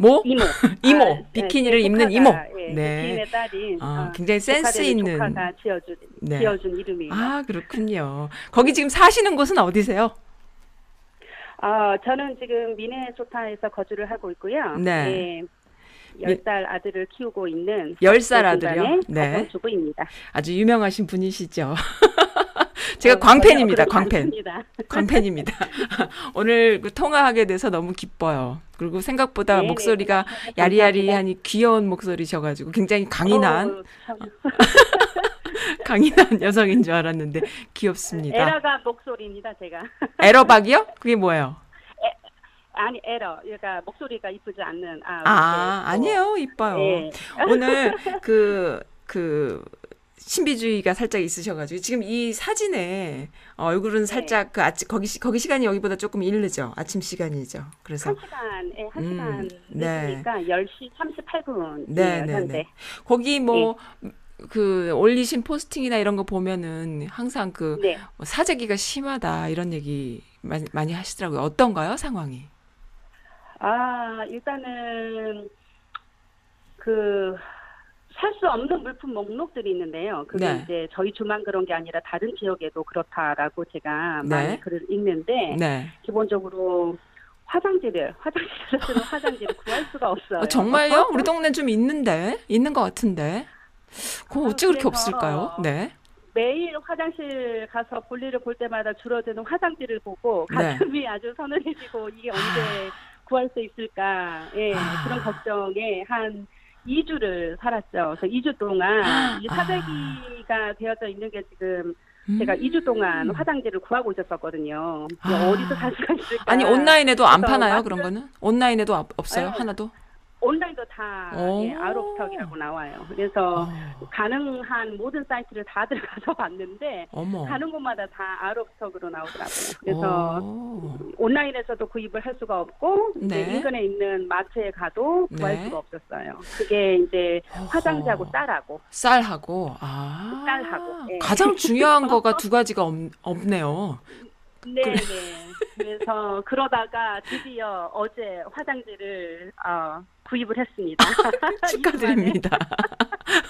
모? 이모. (laughs) 이모. 아, 비키니를 제 입는 조카가, 이모. 예, 네. 지인의 딸인 아, 어, 굉장히 센스 있는. 조카가 지어준 네. 지어준 이름이에요. 아, 그렇군요. 거기 지금 사시는 곳은 어디세요? 아, 저는 지금 미네소타에서 거주를 하고 있고요. 네. 예, 10살 아들을 키우고 있는 열살 중간의 아들이요? 네. 가정주부입니다. 아주 유명하신 분이시죠. (laughs) 제가 어, 광팬입니다. 광팬. 않습니다. (laughs) 광팬입니다. (laughs) 오늘 그 통화하게 돼서 너무 기뻐요. 그리고 생각보다 네, 목소리가 네, 야리야리하니 귀여운 목소리셔가지고 굉장히 강인한, 어, 참, (laughs) 강인한 여성인 줄 알았는데 귀엽습니다. 에러가 목소리입니다, 제가. 에러박이요? 그게 뭐예요? 아니, 에러. 그러니까 목소리가 이쁘지 않는. 아, 아, 아니에요. 이뻐요. 예. 오늘 그, 그, 신비주의가 살짝 있으셔가지고 지금 이 사진에 얼굴은 살짝 그 아침 거기 시- 거기 시간이 여기보다 조금 이르죠 아침 시간이죠 그래서 한 시간, 예, 한 음, 시간 네. 늦으니까 10시 38분. 네, 네, 현재. 네. 거기 뭐그 올리신 포스팅이나 이런 거 보면은 항상 그 네. 뭐 사재기가 심하다 이런 얘기 많이, 많이 하시더라고요. 어떤가요, 상황이? 아, 일단은 그 살 수 없는 물품 목록들이 있는데요. 그게 네. 이제 저희 주만 그런 게 아니라 다른 지역에도 그렇다라고 제가 네. 많이 글을 읽는데 네. 기본적으로 화장지를 화장실에서 (laughs) 쓰는 화장지를 구할 수가 없어요. 어, 정말요? 우리 동네 좀 있는데 있는 것 같은데. 그거 어찌 그렇게 없을까요? 네. 매일 화장실 가서 볼일을 볼 때마다 줄어드는 화장지를 보고 네. 가슴이 아주 서늘해지고 이게 언제 구할 수 있을까 예 아. 그런 걱정에 한 2주를 살았죠. 그래서 2주 동안 이 아. 사재기가 되어져 있는 게 지금 음. 제가 2주 동안 화장지를 구하고 있었거든요. 이게 아. 어디서 살 수가 있을까? 아니 온라인에도 안 파나요? 마트- 그런 거는? 온라인에도 없- 없어요? 아유, 하나도? 온라인도 다 오. 예, 아웃스톡이라고 나와요. 그래서 어. 가능한 모든 사이트를 다 (laughs) 들어가서 봤는데 어머. 가는 곳마다 다 아웃스톡으로 나오더라고요. 그래서 오. 온라인에서도 구입을 할 수가 없고 이제 네. 인근에 있는 마트에 가도 구할 네. 수가 없었어요. 그게 이제 어허. 화장지하고 쌀하고 쌀하고 아 쌀하고, 예. 가장 중요한 (laughs) 거가 두 가지가 없, 없네요. 네, 네. 그래서 그러다가 드디어 어제 화장지를 어, 구입을 했습니다. (laughs) 축하드립니다.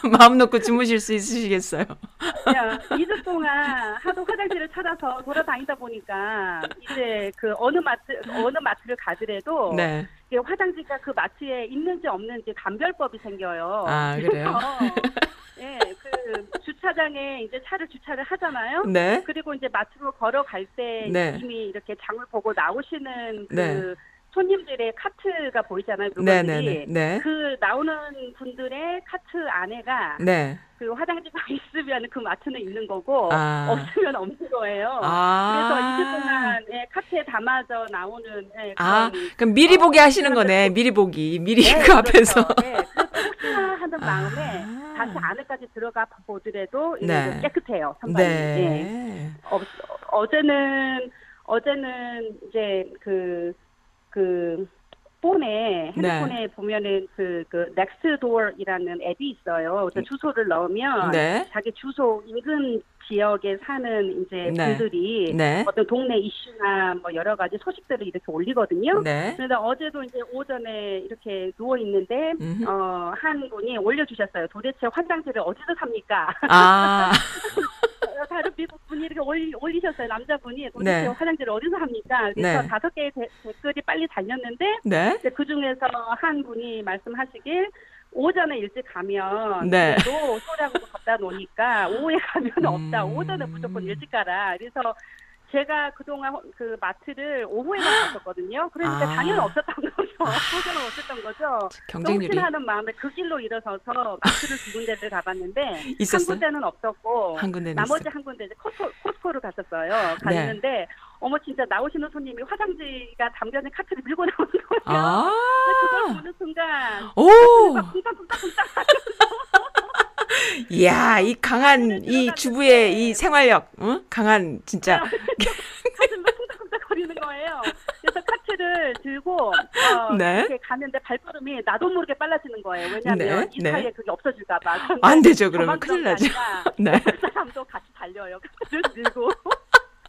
(laughs) 마음 놓고 주무실 수 있으시겠어요? 2주 동안 하도 화장지를 찾아서 돌아다니다 보니까 이제 그 어느 마트 어느 마트를 가더라도 네. 화장지가 그 마트에 있는지 없는지 감별법이 생겨요. 아, 그래요? (laughs) 예, 그 주차장에 이제 차를 주차를 하잖아요. 네. 그리고 이제 마트로 걸어갈 때 네. 이미 이렇게 장을 보고 나오시는 그 네. 손님들의 카트가 보이잖아요. 네, 물건들이. 네, 네. 네. 그 나오는 분들의 카트 안에가 네. 그 화장지가 (laughs) 있으면 그 마트는 있는 거고 아. 없으면 없는 거예요. 아. 그래서 2주 동안 예, 카트에 담아져 나오는 예, 아, 그런 그럼 미리 보기 어, 하시는 거네. 미리 보기. 미리 네, (laughs) 그 앞에서. 그렇죠. 네, 혹시나 하는 마음에 아. 다시 안에까지 들어가 보더라도 네. 좀 깨끗해요. 선반이. 예. 네. 어, 어제는 어제는 이제 그 그 폰에 네. 핸드폰에 보면은 그, 그 넥스도어이라는 앱이 있어요. 그래서 주소를 넣으면 네. 자기 주소 인근 지역에 사는 이제 네. 분들이 네. 어떤 동네 이슈나 뭐 여러 가지 소식들을 이렇게 올리거든요. 네. 그래서 어제도 이제 오전에 이렇게 누워 있는데. 어, 한 분이 올려주셨어요. 도대체 화장지를 어디서 삽니까? 아, 어, (laughs) 다른 미국 분이 이렇게 올리, 올리셨어요. 남자분이 도대체 네. 화장지를 어디서 합니까? 그래서 네. 다섯 개의 데- 댓글이 빨리 달렸는데 네. 그 중에서 한 분이 말씀하시길 오전에 일찍 가면 네. 그래도 소량으로 갖다 놓으니까 오후에 가면 없다. 음. 오전에 무조건 일찍 가라. 그래서 제가 그동안 그 마트를 오후에만 갔었거든요. 그러니까 아. 당연히 없었던 거죠. 소장은 없었던 거죠. 경쟁률이 하는 마음에 그 길로 일어서서 마트를 두 군데를 가봤는데 한 있었어요? 군데는 없었고 한 군데는 나머지 있어요. 한 군데 이제 코스코, 코스코를 갔었어요. 갔는데 어머 진짜 나오시는 손님이 화장지가 담겨진 카트를 밀고 나오는 거예요. 아, 그걸 보는 순간 오, 이야, 이 강한 이 주부의 이 생활력, 응? 강한 진짜. 가슴이 쿵짝쿵짝 거리는 거예요. 그래서 카트를 들고 어, 네. 이렇게 가는데 발걸음이 나도 모르게 빨라지는 거예요. 왜냐하면 네, 이 네. 사이에 그게 없어질까 봐. 안 되죠, 그러면 큰일 나죠. (laughs) 네. 그 사람도 같이 달려요. 카트를 들고.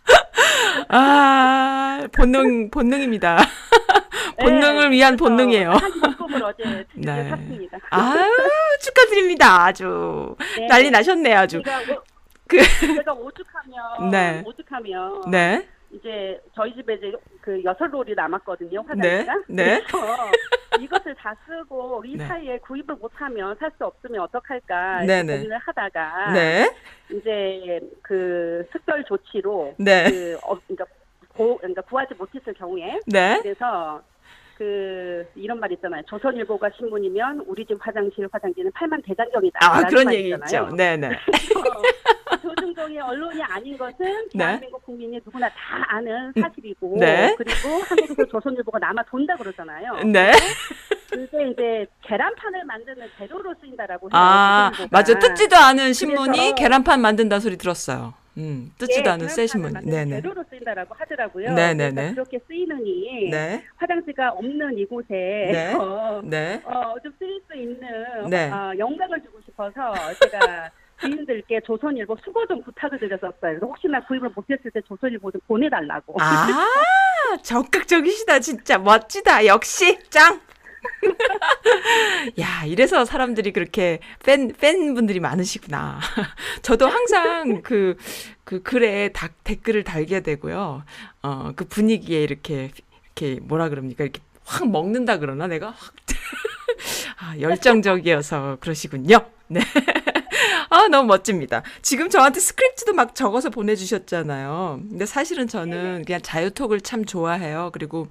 (laughs) 아, 본능, 본능입니다. (laughs) 본능을 네, 위한 본능이에요. 한 용품을 어제 네. 샀습니다. 아유, 축하드립니다. 아주. 네. 난리 나셨네요, 아주. 제가, 오, 그- 제가 오죽하면 네. 오죽하면 네. 이제 저희 집에 이제 그 여섯 롤이 남았거든요 네, 화장지가. 네. 그래서 (laughs) 이것을 다 쓰고 이 네. 사이에 구입을 못하면 살 수 없으면 어떡할까 네, 네. 고민을 하다가 네. 이제 그 특별 조치로 네. 그 어, 그러니까, 고, 그러니까 구하지 못했을 경우에 네. 그래서 그 이런 말 있잖아요. 조선일보가 신문이면 우리 집 화장실 화장지는 팔만 대장경이다. 아, 그런 말 얘기 있잖아요. 있죠. 네네. 조중동이 언론이 아닌 것은 네. 대한민국 국민이 누구나 다 아는 사실이고 네. 그리고 한국에서 조선일보가 남아 돈다 그러잖아요. 네. 그게 이제 계란판을 만드는 재료로 쓰인다라고 해요. 아. 맞아. 뜯지도 않은 신문이 그래서- 계란판 만든다 소리 들었어요. 음, 뜯지도 예, 않은. 판을 만드는 네네. 재료로 쓰인다라고 하더라고요. 네네네. 그래서 그렇게 쓰이느니 네. 화장지가 없는 이곳에 네. (laughs) 어, 네. 어, 좀 쓰일 수 있는 네. 어, 영감을 주고 싶어서 제가 지인들께 조선일보 수고 좀 부탁을 드렸었어요. 혹시나 구입을 못했을 때 조선일보 좀 보내달라고. 아, (laughs) 적극적이시다, 진짜. 멋지다. 역시, 짱! 야, 이래서 사람들이 그렇게 팬, 팬분들이 많으시구나. (laughs) 저도 항상 그, 그 글에 다, 댓글을 달게 되고요. 어, 그 분위기에 이렇게, 이렇게 뭐라 그럽니까? 이렇게 확 먹는다 그러나? 내가 확. (laughs) 아, 열정적이어서 그러시군요. 네. (laughs) 아, 너무 멋집니다. 지금 저한테 스크립트도 막 적어서 보내주셨잖아요. 근데 사실은 저는 그냥 자유톡을 참 좋아해요. 그리고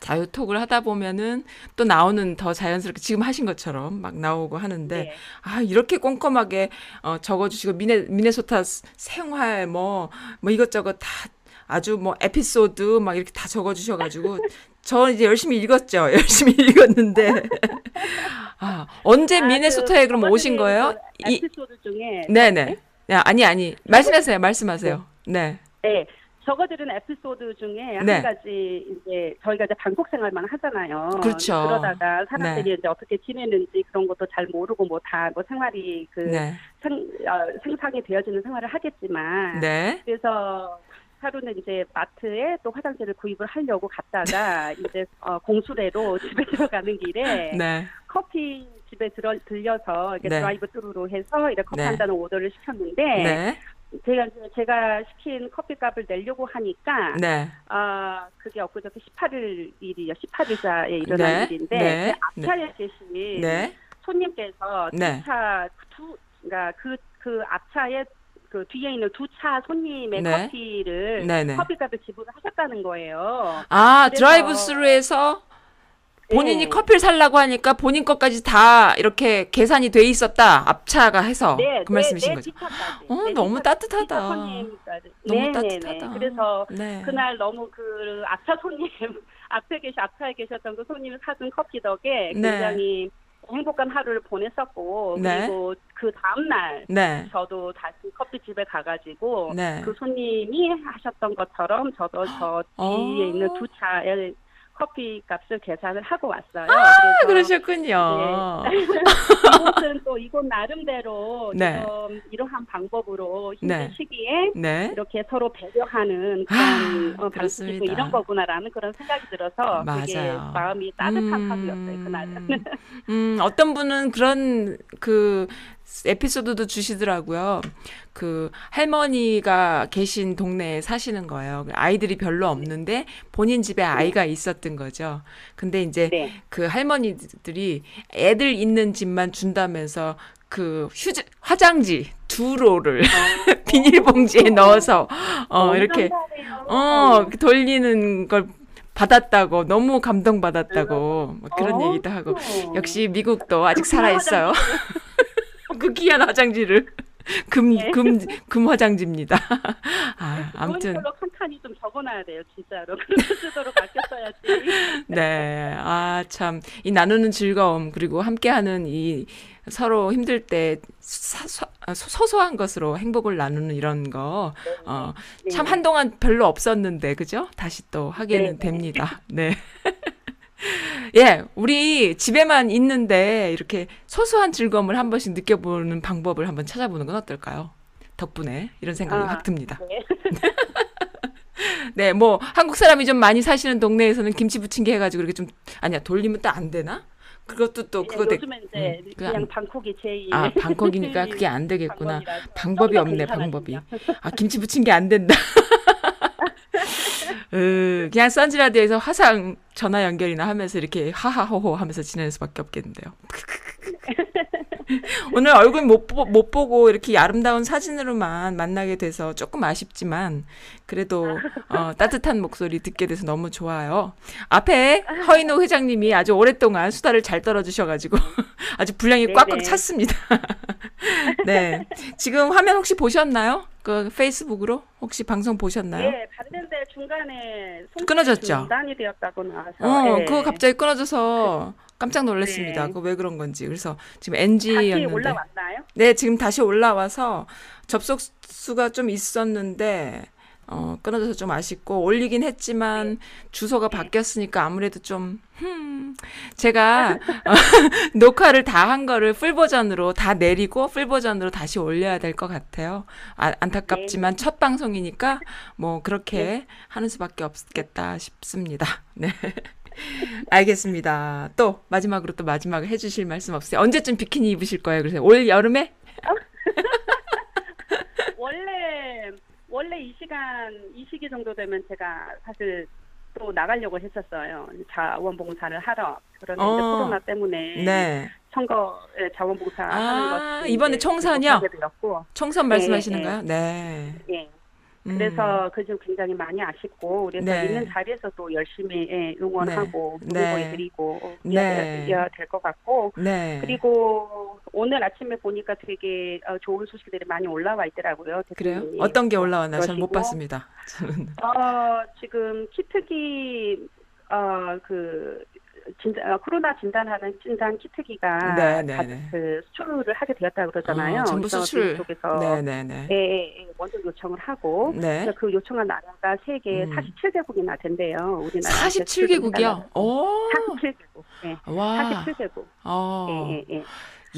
자유톡을 하다 보면은 또 나오는 더 자연스럽게 지금 하신 것처럼 막 나오고 하는데 네. 아 이렇게 꼼꼼하게 어, 적어주시고 미네 미네소타 스- 생활 뭐뭐 이것저것 다 아주 뭐 에피소드 막 이렇게 다 적어주셔가지고 (laughs) 저 이제 열심히 읽었죠. (laughs) 열심히 읽었는데. (laughs) 아 언제 아, 미네소타에 그 그럼 오신 거예요? 그이 에피소드 중에 네네. 야, 아니 아니. 말씀하세요 말씀하세요. 네. 네. 적어드린 에피소드 중에 네. 한 가지 이제 저희가 이제 방콕 생활만 하잖아요. 그렇죠. 그러다가 사람들이 네. 이제 어떻게 지내는지 그런 것도 잘 모르고 뭐 다뭐 생활이 그 네. 생, 어, 생산이 되어지는 생활을 하겠지만 네. 그래서 하루는 이제 마트에 또 화장지를 구입을 하려고 갔다가 (laughs) 이제 어, 공수레로 집에 (laughs) 들어가는 길에 네. 커피 집에 들어, 들려서 이렇게 네. drive-thru로 해서 이렇게 커피 네. 한 잔을 오더를 시켰는데 네. 제가 제가 시킨 커피값을 내려고 하니까 네. 아 그게 엊그저께 18일 일이요 18일자에 일어난 네. 일인데 네. 그 앞차에 계신 네. 손님께서 네. 두차두 그러니까 그 그 앞차에 그 뒤에 있는 두 차 손님의 네. 커피를. 커피값을 지불을 하셨다는 거예요. 아, 드라이브 스루에서 본인이 네. 커피를 살라고 하니까 본인 것까지 다 이렇게 계산이 돼 있었다. 앞차가 해서. 네, 그 말씀이신 네, 거죠. 네 뒷차까지. 어, 네, 너무 뒷차- 따뜻하다. 너무 네, 네, 따뜻하다. 네. 그래서 네. 그날 너무 그 앞차 손님 (laughs) 앞에 계시 앞차에 계셨던 그 손님이 사준 커피 덕에 네. 굉장히 행복한 하루를 보냈었고 네. 그리고 그 다음 날 네. 저도 다시 커피집에 가가지고 네. 그 손님이 하셨던 것처럼 저도 저 어. 뒤에 있는 두 차의 커피 값을 계산을 하고 왔어요. 아, 그러셨군요. (laughs) 이곳은 또 이곳 나름대로 네. 좀 이러한 방법으로 힘든 네. 시기에 네. 이렇게 서로 배려하는 그런 아, 어, 그렇습니다. 이런 거구나라는 그런 생각이 들어서 되게 맞아요. 마음이 따뜻한 음, 하루였어요 그날은. 음, 어떤 분은 그런 그 에피소드도 주시더라고요. 그 할머니가 계신 동네에 사시는 거예요. 아이들이 별로 없는데 본인 집에 아이가 있었던 거죠. 근데 이제 네. 그 할머니들이 애들 있는 집만 준다면서 그 휴지 화장지 두 롤을 (laughs) 비닐봉지에 넣어서 어 이렇게 어 돌리는 걸 받았다고 너무 감동받았다고 뭐 그런 어. 얘기도 하고 역시 미국도 아직 살아 있어요. (laughs) (laughs) 그 귀한 화장지를 (laughs) 금 네. 금 금 화장지입니다. (laughs) 아, 아무튼 걸로 칸칸이 좀 적어놔야 돼요 진짜로. 그렇게 쓰도록 아꼈어야지. 네. 아, 참. 이 나누는 즐거움, 그리고 함께하는 이 서로 힘들 때 사, 소, 아, 소- 소소한 것으로 행복을 나누는 이런 거, 어, 네. 참 한동안 별로 없었는데, 그죠? 다시 또 하게는 네. 됩니다. 네. 예, 우리 집에만 있는데 이렇게 소소한 즐거움을 한 번씩 느껴보는 방법을 한번 찾아보는 건 어떨까요? 덕분에 이런 생각이 아, 확 듭니다. 네. (laughs) 네, 뭐 한국 사람이 좀 많이 사시는 동네에서는 김치 부침개 해가지고 이렇게 좀 아니야 돌리면 또 안 되나? 그것도 또 그거 되, 요즘엔 이제 음, 그냥 안- 방콕이 제일 아 방콕이니까 그게 안 되겠구나. (laughs) 방법이 없네. 방법이. 아 김치 부침개 안 된다. (laughs) 으, 그냥 선지 라디오에서 화상 전화 연결이나 하면서 이렇게 하하호호 하면서 지내는 수밖에 없겠는데요. (laughs) (laughs) 오늘 얼굴 못, 보, 못 보고 이렇게 아름다운 사진으로만 만나게 돼서 조금 아쉽지만 그래도 어, 따뜻한 목소리 듣게 돼서 너무 좋아요. 앞에 허인호 회장님이 아주 오랫동안 수다를 잘 떨어주셔가지고 (laughs) 아주 분량이 꽉꽉. 찼습니다. (laughs) 네. 지금 화면 혹시 보셨나요? 그 페이스북으로 혹시 방송 보셨나요? 네, 봤는데 중간에 끊어졌죠? 중단이 되었다고 나와서 어, 예. 그거 갑자기 끊어져서 깜짝 놀랐습니다. 네. 그거 왜 그런 건지. 그래서 지금 NG였는데. 올라왔나요? 네, 지금 다시 올라와서 접속 수가 좀 있었는데 어, 끊어져서 좀 아쉽고 올리긴 했지만 주소가 바뀌었으니까 아무래도 좀 흠, 제가 (laughs) 어, (laughs) 녹화를 다 한 거를 full 버전으로 다 내리고 full 버전으로 다시 올려야 될 것 같아요. 아, 안타깝지만 첫 방송이니까 뭐 그렇게 하는 수밖에 없겠다 싶습니다. (laughs) 네. (laughs) 알겠습니다. 또 마지막으로 또 마지막 해주실 말씀 없으세요? 언제쯤 비키니 입으실 거예요? 그래서 올 여름에? (laughs) 원래 원래 이 시간 이 시기 정도 되면 제가 사실 또 나가려고 했었어요. 자원봉사를 하러. 그런데 이제 어. 코로나 때문에 네. 선거에 자원봉사 아, 하는 것이 이번에 되었고, 총선 말씀하시는가요? 네. 예. 음. 그래서 그점 굉장히 많이 아쉽고 그래서 네. 있는 자리에서 또 열심히 예, 응원하고 네. 응원해드리고 네. 해야 될 것 같고 네. 그리고 오늘 아침에 보니까 되게 어, 좋은 소식들이 많이 올라와 있더라고요. 그래요? 어떤 게 올라왔나요? 잘못 봤습니다. 저는. 어, 지금 키트기 어, 그 진단, 어, 코로나 진단하는 진단 키트기가 네, 네, 다- 네. 그 수출을 하게 되었다고 그러잖아요. 어, 전부 그래서 수출. 쪽에서 네네네. 예, 예, 예, 먼저 요청을 하고 네. 그 요청한 나라가 세계 음. 47개국이나 된대요. 우리나라 47개국이요? 오. 47개국. 예. 와. 47개국. 어. 예, 예, 예.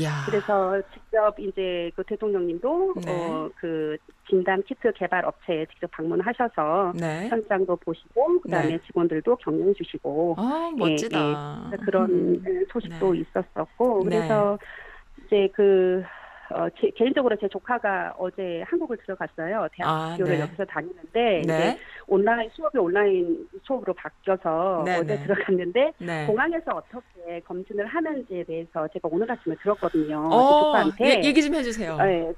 야. 그래서 직접 이제 그 대통령님도 네. 어, 그 진단 키트 개발 업체에 직접 방문하셔서 네. 현장도 보시고 그다음에 네. 직원들도 격려해 주시고 아, 멋지다. 그런 음. 소식도 네. 있었었고 네. 그래서 이제 그 어, 제, 개인적으로 제 조카가 어제 한국을 들어갔어요. 대학교를 네. 여기서 다니는데 이제 네. 온라인 수업이 온라인 수업으로 바뀌어서 네, 어제 네. 들어갔는데 네. 공항에서 어떻게 검진을 하는지에 대해서 제가 오늘 아침에 들었거든요. 그 어, 조카한테. 얘- 얘기 좀 해주세요. 예.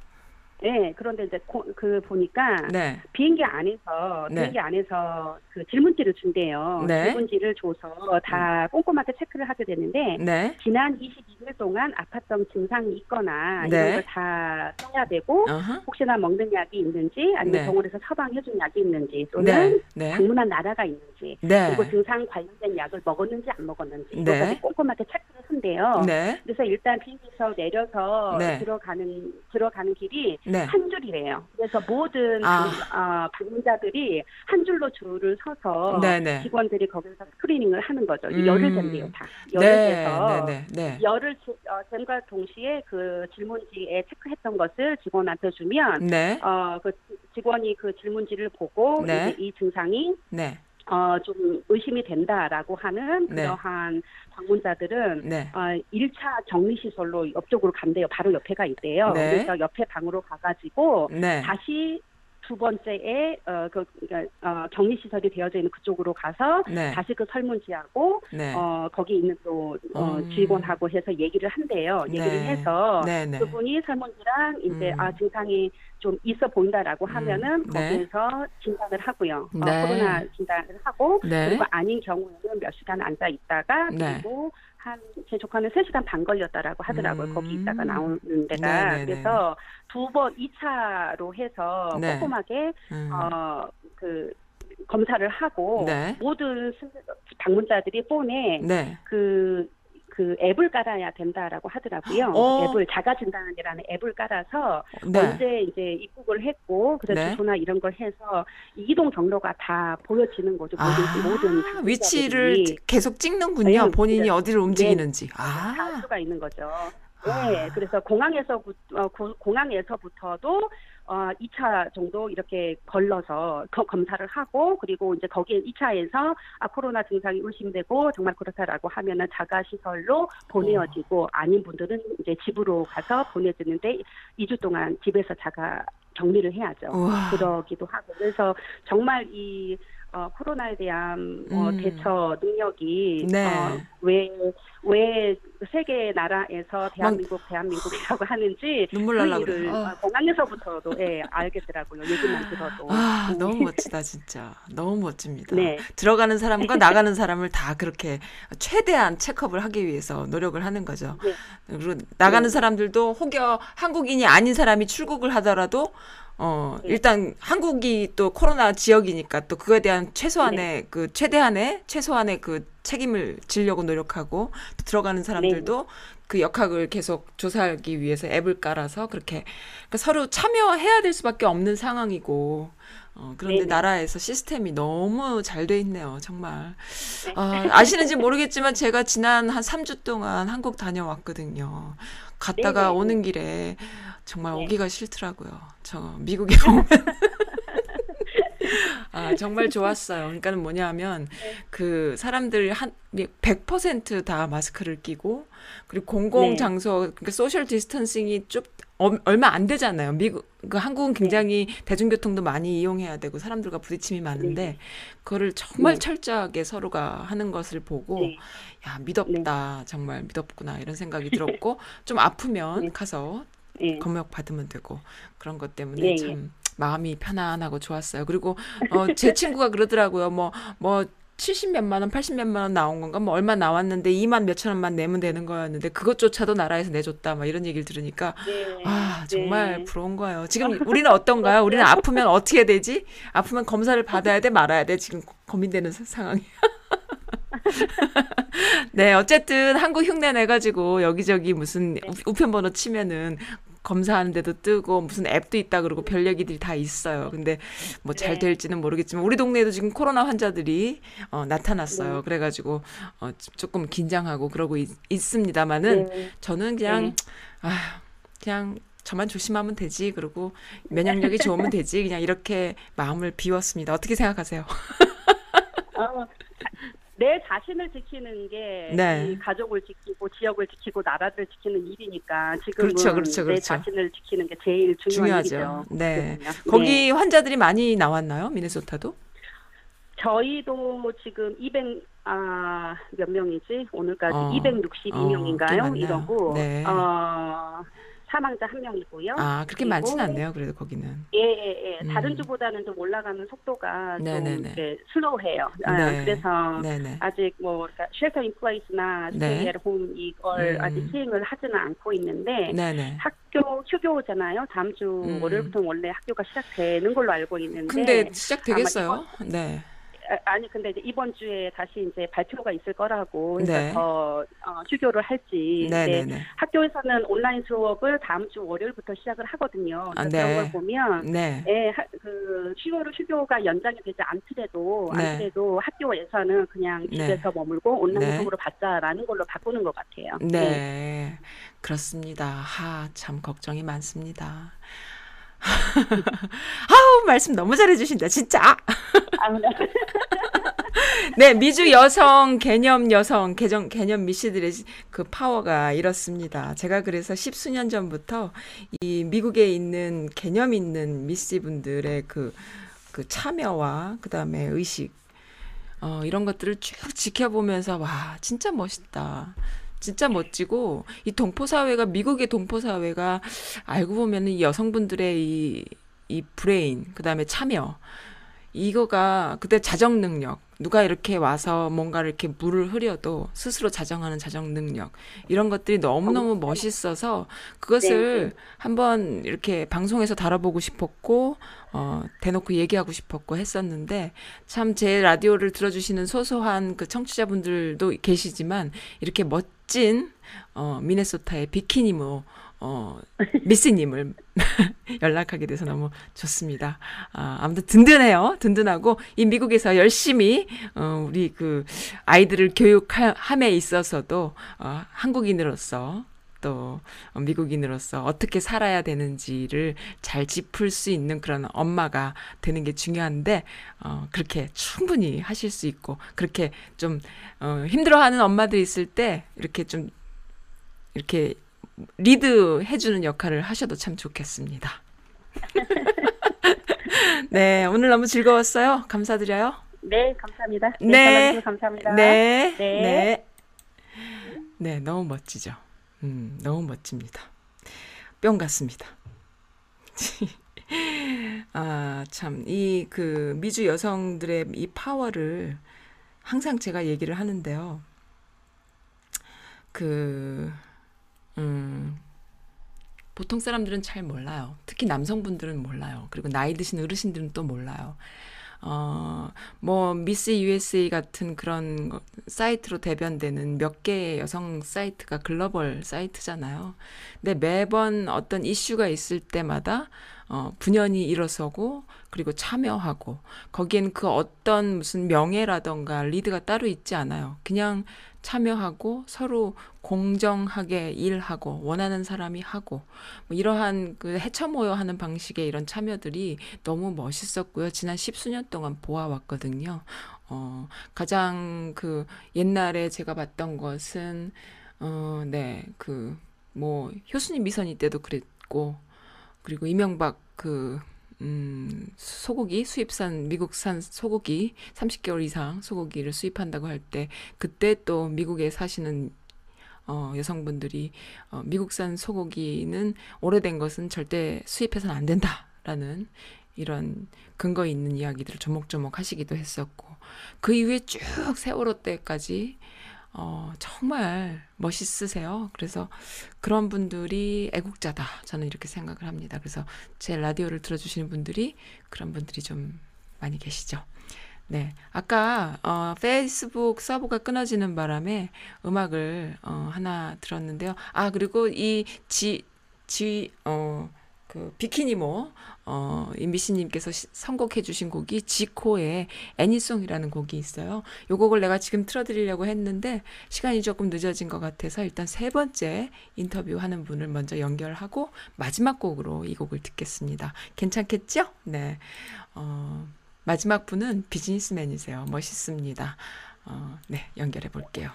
예, 그런데 이제 고- 그 보니까 네. 비행기 안에서 네. 비행기 안에서 그 질문지를 준대요. 네. 질문지를 줘서 다 꼼꼼하게 체크를 하게 되는데 네. 지난 22일 동안 아팠던 증상이 있거나 네. 이런 걸 다 써야 되고 어허. 혹시나 먹는 약이 있는지 아니면 네. 병원에서 처방해준 약이 있는지 네. 또는 네. 방문한 나라가 있는지 네. 그리고 증상 관련된 약을 먹었는지 안 먹었는지 네. 이것까지 꼼꼼하게 체크를 한대요. 네. 그래서 일단 비행기에서 내려서 네. 들어가는 들어가는 길이 네. 한 줄이래요. 그래서 모든 아. 방, 어, 방문자들이 한 줄로 줄을 서서 네네. 직원들이 거기서 스크리닝을 하는 거죠. 음. 열을 잰대요, 다. 열을 네. 재서 네. 네. 열을 재- 어, 잼과 동시에 그 질문지에 체크했던 것을 직원한테 주면 네. 어, 그 직원이 그 질문지를 보고 네. 이 증상이 네. 어, 좀 의심이 된다라고 하는 네. 그러한 방문자들은 네. 어, 1차 격리시설로 옆쪽으로 간대요. 바로 옆에가 있대요. 네. 그래서 옆에 방으로 가가지고 네. 다시 두 번째에 어, 그, 그러니까, 어, 격리시설이 되어져 있는 그쪽으로 가서 네. 다시 그 설문지하고 네. 어, 거기 있는 또 어, 음. 직원하고 해서 얘기를 한대요. 얘기를 네. 해서 네. 네. 그분이 설문지랑 이제 음. 아 증상이 좀 있어 보인다라고 하면은 네. 거기에서 진단을 하고요. 어, 네. 코로나 진단을 하고 네. 그리고 아닌 경우에는 몇 시간 앉아 있다가 네. 그리고 한 제 조카는 3시간 반 걸렸다라고 하더라고요. 음. 거기 있다가 나오는 데가. 네, 네, 네. 그래서 두 번, 2차로 해서 네. 꼼꼼하게 음. 어, 그 검사를 하고 네. 모든 스- 방문자들이 폰에 네. 그, 그 앱을 깔아야 된다라고 하더라고요. 어. 앱을 자가 진단이라는 앱을 깔아서 네. 언제 이제 입국을 했고 그래서 네. 주소나 이런 걸 해서 이동 경로가 다 보여지는 거죠. 아, 모든 방문자들이 위치를 계속 찍는군요. 네, 본인이 네. 어디를 움직이는지. 다 아. 알 수가 있는 거죠. 아. 네, 그래서 공항에서부터 어, 고- 공항에서부터도 어, 2차 정도 이렇게 걸러서 거- 검사를 하고 그리고 이제 거기에 2차에서 아 코로나 증상이 의심되고 정말 그렇다라고 하면은 자가 시설로 보내어지고 아닌 분들은 이제 집으로 가서 보내지는데 2주 동안 집에서 자가 격리를 해야죠. 우와. 그러기도 하고 그래서 정말 이 어, 코로나에 대한 어, 음. 대처 능력이 네. 어, 왜, 왜 세계 나라에서 대한민국 대한민국이라고 하는지 눈물 그 날라 일을 그래. 어, 공항에서부터도 예, 알겠더라고요. 얘기만 들어도. 아, 음. 너무 멋지다, 진짜. 너무 멋집니다. 네. 들어가는 사람과 (laughs) 나가는 사람을 다 그렇게 최대한 체크업을 하기 위해서 노력을 하는 거죠. 네. 그리고 나가는 네. 사람들도 혹여 한국인이 아닌 사람이 출국을 하더라도 어, 네. 일단 한국이 또 코로나 지역이니까 또 그거에 대한 최소한의 그 최대한의 최소한의 그 책임을 지려고 노력하고 또 들어가는 사람들도 그 역학을 계속 조사하기 위해서 앱을 깔아서 그렇게 그러니까 서로 참여해야 될 수밖에 없는 상황이고 어, 그런데 네네. 나라에서 시스템이 너무 잘 돼 있네요, 정말. 아, 아시는지 모르겠지만 제가 지난 한 3주 동안 한국 다녀왔거든요. 갔다가 네네. 오는 길에 정말 네. 오기가 싫더라고요. 저 미국에 (laughs) 오면. (laughs) 아, 정말 좋았어요. 그러니까는 뭐냐면 그 사람들 한 100%다 마스크를 끼고 그리고 공공 네. 장소 그러니까 social distancing이 좀 어- 얼마 안 되잖아요. 미국 그 한국은 굉장히 대중교통도 많이 이용해야 되고 사람들과 부딪힘이 많은데 그거를 정말 네. 철저하게 서로가 하는 것을 보고 네. 야, 믿었다. 정말 믿었구나. 이런 생각이 (laughs) 들었고 좀 아프면 네. 가서 예. 검역 받으면 되고 그런 것 때문에 예, 예. 참 마음이 편안하고 좋았어요. 그리고 어, 제 (laughs) 친구가 그러더라고요. 뭐뭐 70 몇만 원, 80 몇만 원 나온 건가? 뭐 얼마 나왔는데 2만 몇천 원만 내면 되는 거였는데 그것조차도 나라에서 내줬다. 막 이런 얘기를 들으니까 네. 아, 정말 네. 부러운 거예요. 지금 우리는 어떤가요? 우리는 아프면 어떻게 되지? 아프면 검사를 받아야 돼, 말아야 돼? 지금 고민되는 사- 상황이에요. (laughs) 네, 어쨌든 한국 흉내 내가지고 여기저기 무슨 네. 우- 우편번호 치면은 검사하는데도 뜨고 무슨 앱도 있다 그러고 별 얘기들이 다 있어요. 근데 뭐잘 네. 될지는 모르겠지만 우리 동네에도 지금 코로나 환자들이 어, 나타났어요. 네. 그래가지고 어, 조금 긴장하고 그러고 있, 있습니다만은 네. 저는 그냥 네. 아 그냥 저만 조심하면 되지 그리고 면역력이 좋으면 되지 그냥 이렇게 마음을 비웠습니다. 어떻게 생각하세요? 어, (laughs) 내 자신을 지키는 게 네. 이 가족을 지키고 지역을 지키고 나라를 지키는 일이니까 지금은 그렇죠, 그렇죠, 내 그렇죠. 자신을 지키는 게 제일 중요한 중요하죠. 일이죠. 네. 그렇거든요. 거기 네. 환자들이 많이 나왔나요? 미네소타도? 저희도 지금 200, 아, 몇 명이지? 오늘까지 어, 어, 꽤 262명인가요? 많나요? 이러고, 네. 어, 사망자 한 명이고요. 아 그렇게 많진 않네요. 그래도 거기는. 예, 예, 예. 다른 음. 주보다는 좀 올라가는 속도가 네네네. 좀 이렇게 slow해요. 아, 네. 그래서 네네. 아직 뭐 그러니까 shelter in place나 네. stay home 이걸 음. 아직 시행을 하지는 않고 있는데 네네. 학교 휴교잖아요. 다음 주 음. 월요일부터 원래 학교가 시작되는 걸로 알고 있는데 근데 시작되겠어요? 네. 아, 아니 근데 이제 이번 주에 다시 이제 발표가 있을 거라고 그래서 네. 더 어, 휴교를 할지 근데 네네 네. 학교에서는 온라인 수업을 다음 주 월요일부터 시작을 하거든요. 아, 네. 그런 걸 보면 네. 예, 하, 그 10월 휴교가 연장이 되지 않더라도 네. 않더라도 학교에서는 그냥 네. 집에서 머물고 온라인 네. 수업으로 받자라는 걸로 바꾸는 것 같아요. 네. 그렇습니다. 하, 참 걱정이 많습니다. (laughs) 아우, 말씀 너무 잘해주신다, 진짜. 아, (laughs) 네. 네, 미주 여성, 개념 여성, 개정, 개념 미씨들의 그 파워가 이렇습니다. 제가 그래서 십수년 전부터 이 미국에 있는 개념 있는 미씨 분들의 그, 그 참여와 그 다음에 의식, 어, 이런 것들을 쭉 지켜보면서, 와, 진짜 멋있다. 진짜 멋지고, 이 동포 사회가, 미국의 동포 사회가 알고 보면 이 여성분들의 이, 이 브레인, 그 다음에 참여, 이거가 그때 자정 능력 누가 이렇게 와서 뭔가를 이렇게 물을 흐려도 스스로 자정하는 자정 능력 이런 것들이 너무너무 멋있어서 그것을 한번 이렇게 방송에서 다뤄보고 싶었고 어 대놓고 얘기하고 싶었고 했었는데 참 제 라디오를 들어주시는 소소한 그 청취자분들도 계시지만 이렇게 멋 진 어 미네소타의 비키니모 어 미스님을 (laughs) 연락하게 돼서 너무 좋습니다. 아, 아무튼 든든해요. 든든하고 이 미국에서 열심히 어, 우리 그 아이들을 교육함에 있어서도 어, 한국인으로서 또 어, 미국인으로서 어떻게 살아야 되는지를 잘 짚을 수 있는 그런 엄마가 되는 게 중요한데 어, 그렇게 충분히 하실 수 있고 그렇게 좀 어, 힘들어하는 엄마들이 있을 때 이렇게 좀 이렇게 리드 해주는 역할을 하셔도 참 좋겠습니다. (laughs) 네, 오늘 너무 즐거웠어요. 감사드려요. 네, 감사합니다. 네, 네. 감사합니다. 네, 네. 네. 네, 너무 멋지죠. 음, 너무 멋집니다. 뿅 갔습니다. (laughs) 아, 참, 이 그 미주 여성들의 이 파워를 항상 제가 얘기를 하는데요. 그, 음, 보통 사람들은 잘 몰라요. 특히 남성분들은 몰라요. 그리고 나이 드신 어르신들은 또 몰라요. 어, 뭐, 미스 USA 같은 그런 거- 사이트로 대변되는 몇 개의 여성 사이트가 글로벌 사이트잖아요. 근데 매번 어떤 이슈가 있을 때마다 어, 분연히 일어서고 그리고 참여하고 거기엔 그 어떤 무슨 명예라던가 리드가 따로 있지 않아요. 그냥 참여하고 서로 공정하게 일하고 원하는 사람이 하고 뭐 이러한 그 해쳐 모여 하는 방식의 이런 참여들이 너무 멋있었고요. 지난 십수년 동안 보아왔거든요. 어, 가장 그 옛날에 제가 봤던 것은 어, 네, 그 뭐 효순이 미선이 때도 그랬고 그리고 이명박 그 음, 소고기 수입산 미국산 소고기 30개월 이상 소고기를 수입한다고 할 때 그때 또 미국에 사시는 어, 여성분들이 어, 미국산 소고기는 오래된 것은 절대 수입해서는 안 된다라는 이런 근거 있는 이야기들을 조목조목 하시기도 했었고 그 이후에 쭉 세월호 때까지 어, 정말 멋있으세요. 그래서 그런 분들이 애국자다. 저는 이렇게 생각을 합니다. 그래서 제 라디오를 들어주시는 분들이 그런 분들이 좀 많이 계시죠. 네. 아까, 어, 페이스북 서버가 끊어지는 바람에 음악을, 어, 하나 들었는데요. 아, 그리고 이 지, 지, 어, 그, 비키니모, 어, 임비씨님께서 시- 선곡해주신 곡이 지코의 애니송이라는 곡이 있어요. 요 곡을 내가 지금 틀어드리려고 했는데, 시간이 조금 늦어진 것 같아서 일단 세 번째 인터뷰하는 분을 먼저 연결하고, 마지막 곡으로 이 곡을 듣겠습니다. 괜찮겠죠? 네. 어, 마지막 분은 비즈니스맨이세요. 멋있습니다. 어, 네, 연결해 볼게요.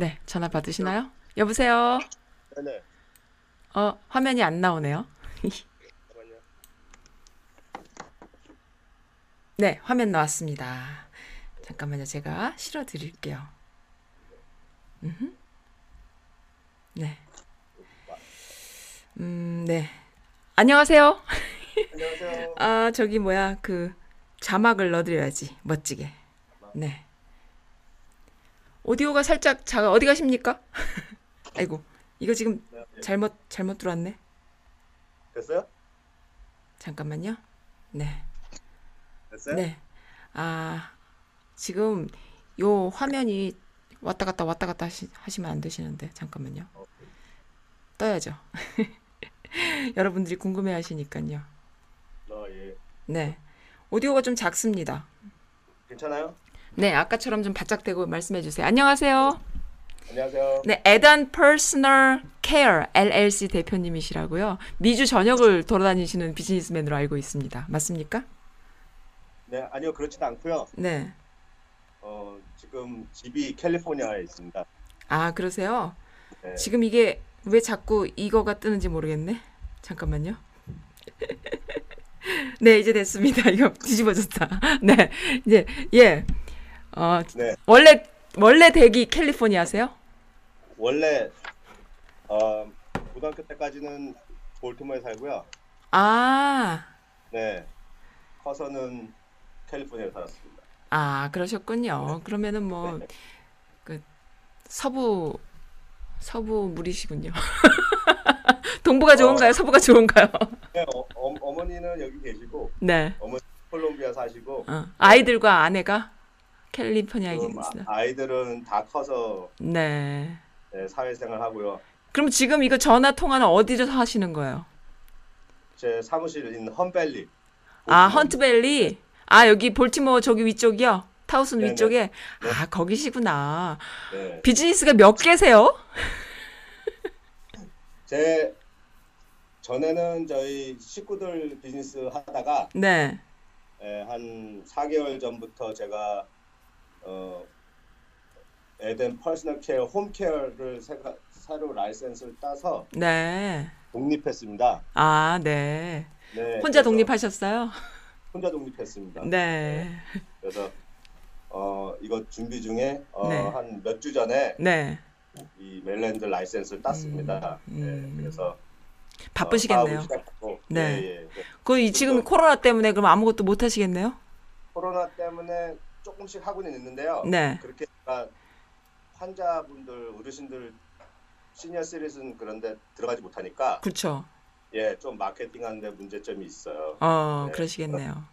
네, 전화 받으시나요? 여보세요? 네네. 어, 화면이 안 나오네요. 네, 화면 나왔습니다. 잠깐만요. 제가 실어 드릴게요. 네. 음, 네. 안녕하세요. 안녕하세요. 아, 저기 뭐야. 그 자막을 넣어 드려야지. 멋지게. 네. 오디오가 살짝 작아. 어디 가십니까? (laughs) 아이고. 이거 지금 네, 네. 잘못 잘못 들어왔네. 됐어요? 잠깐만요. 네. 됐어요? 네. 아, 지금 요 화면이 왔다 갔다 왔다 갔다 하시, 하시면 안 되시는데 잠깐만요. 어, 떠야죠. (laughs) 여러분들이 궁금해 하시니까요. 어, 예. 네. 오디오가 좀 작습니다. 괜찮아요? 네, 아까처럼 좀 바짝 대고 말씀해 주세요. 안녕하세요. 안녕하세요. 네, Eden Personal Care LLC 대표님이시라고요. 미주 전역을 돌아다니시는 비즈니스맨으로 알고 있습니다. 맞습니까? 네, 아니요, 그렇진 않고요. 네. 어, 지금 집이 캘리포니아에 있습니다. 아, 그러세요? 네. 지금 이게 왜 자꾸 이거가 뜨는지 모르겠네. 잠깐만요. (laughs) 네, 이제 됐습니다. (laughs) 이거 뒤집어졌다. (laughs) 네, 이제 예, 어 네. 원래 원래 댁이 캘리포니아세요? 원래 어, 고등학교 때까지는 볼티모어에 살고요. 아, 네. 커서는 캘리포니아에 살았습니다. 아 그러셨군요. 그러면은 뭐 네. 그 서부 서부 물이시군요. (laughs) 동부가 좋은가요? 서부가 좋은가요? 네, 어, 어, 어 머니는 여기 계시고 네. 어머니 콜롬비아 사시고 어, 아이들과 아내가 캘리포니아에 지금 계시다. 아, 아이들은 다 커서 네. 네, 사회생활 하고요. 그럼 지금 이거 전화 통화는 어디서 하시는 거예요? 제 사무실 있는 험밸리. 아, 헌트밸리? 아, 여기 볼티모어 저기 위쪽이요? 타우슨 네네. 위쪽에? 아, 거기시구나. 네. 비즈니스가 몇 개세요? (laughs) 제 전에는 저희 식구들 비즈니스 하다가 네. 예, 한 4개월 전부터 제가 어 Eden Personal Care home care를 새가, 새로 라이센스를 따서 네. 독립했습니다. 아, 네. 네, 혼자 독립하셨어요? 혼자 독립했습니다. 네. 그래서 어 이거 준비 중에 어, 네. 한몇 주 전에 네. 이 멜랜드 라이센스를 땄습니다. 음, 음. 네, 그래서 바쁘시겠네요. 어. 네. 예, 예. 네. 그 이- 지금 코로나 때문에 그럼 아무것도 못 하시겠네요? 코로나 때문에 조금씩 하고는 있는데요. 네. 그렇게 환자분들, 어르신들, 시니어 시리즌 그런데 들어가지 못하니까 그렇죠. 예, 좀 마케팅하는데 문제점이 있어요. 어, 네. 그러시겠네요.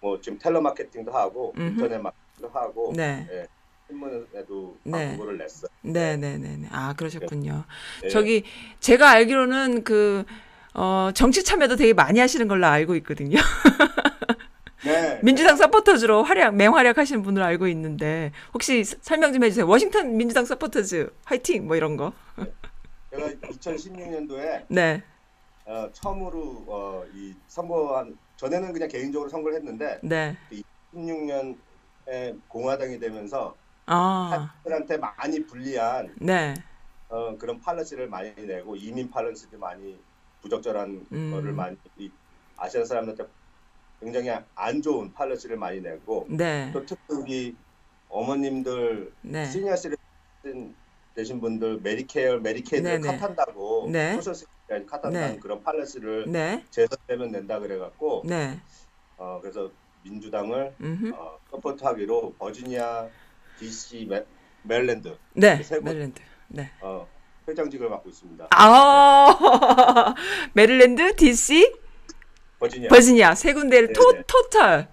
뭐 지금 텔레 마케팅도 하고 음흠. 인터넷 마케팅도 하고 네. 예, 신문에도 네. 광고를 냈어요. 네, 네, 네, 네. 아, 그러셨군요. 예. 저기 제가 알기로는 그 어, 정치 참여도 되게 많이 하시는 걸로 알고 있거든요. (laughs) 네. 민주당 서포터즈로 활약, 맹활약 하시는 분으로 알고 있는데, 혹시 스- 설명 좀 해주세요. 워싱턴 민주당 서포터즈, 화이팅! 뭐 이런 거. 제가 2016년도에 네, 어, 처음으로 어, 이 선거한 전에는 그냥 개인적으로 선거를 했는데 네. 16년에 공화당이 되면서 아, 한들한테 많이 불리한 네. 어, 그런 팔러시를 많이 내고 이민 팔러시도 많이 부적절한 음. 거를 많이 이 아시안 사람들한테 굉장히 안 좋은 팔러시를 많이 내고 네. 또 특히 어머님들 네. 시니어 시리즌 되신 분들 Medicare Medicaid 네네. cut한다고 네. Social Security cut한다는 네. 그런 policy를 네. 재선되면 낸다 그래갖고 네. 어, 그래서 민주당을 음흠. 어, support하기로 버지니아, DC, 메, 메릴랜드 네. 메릴랜드. 네. 어, 회장직을 맡고 있습니다. 아, (laughs) 메릴랜드, DC, 버지니아. 버지니아 세 군데를 토, 네네. total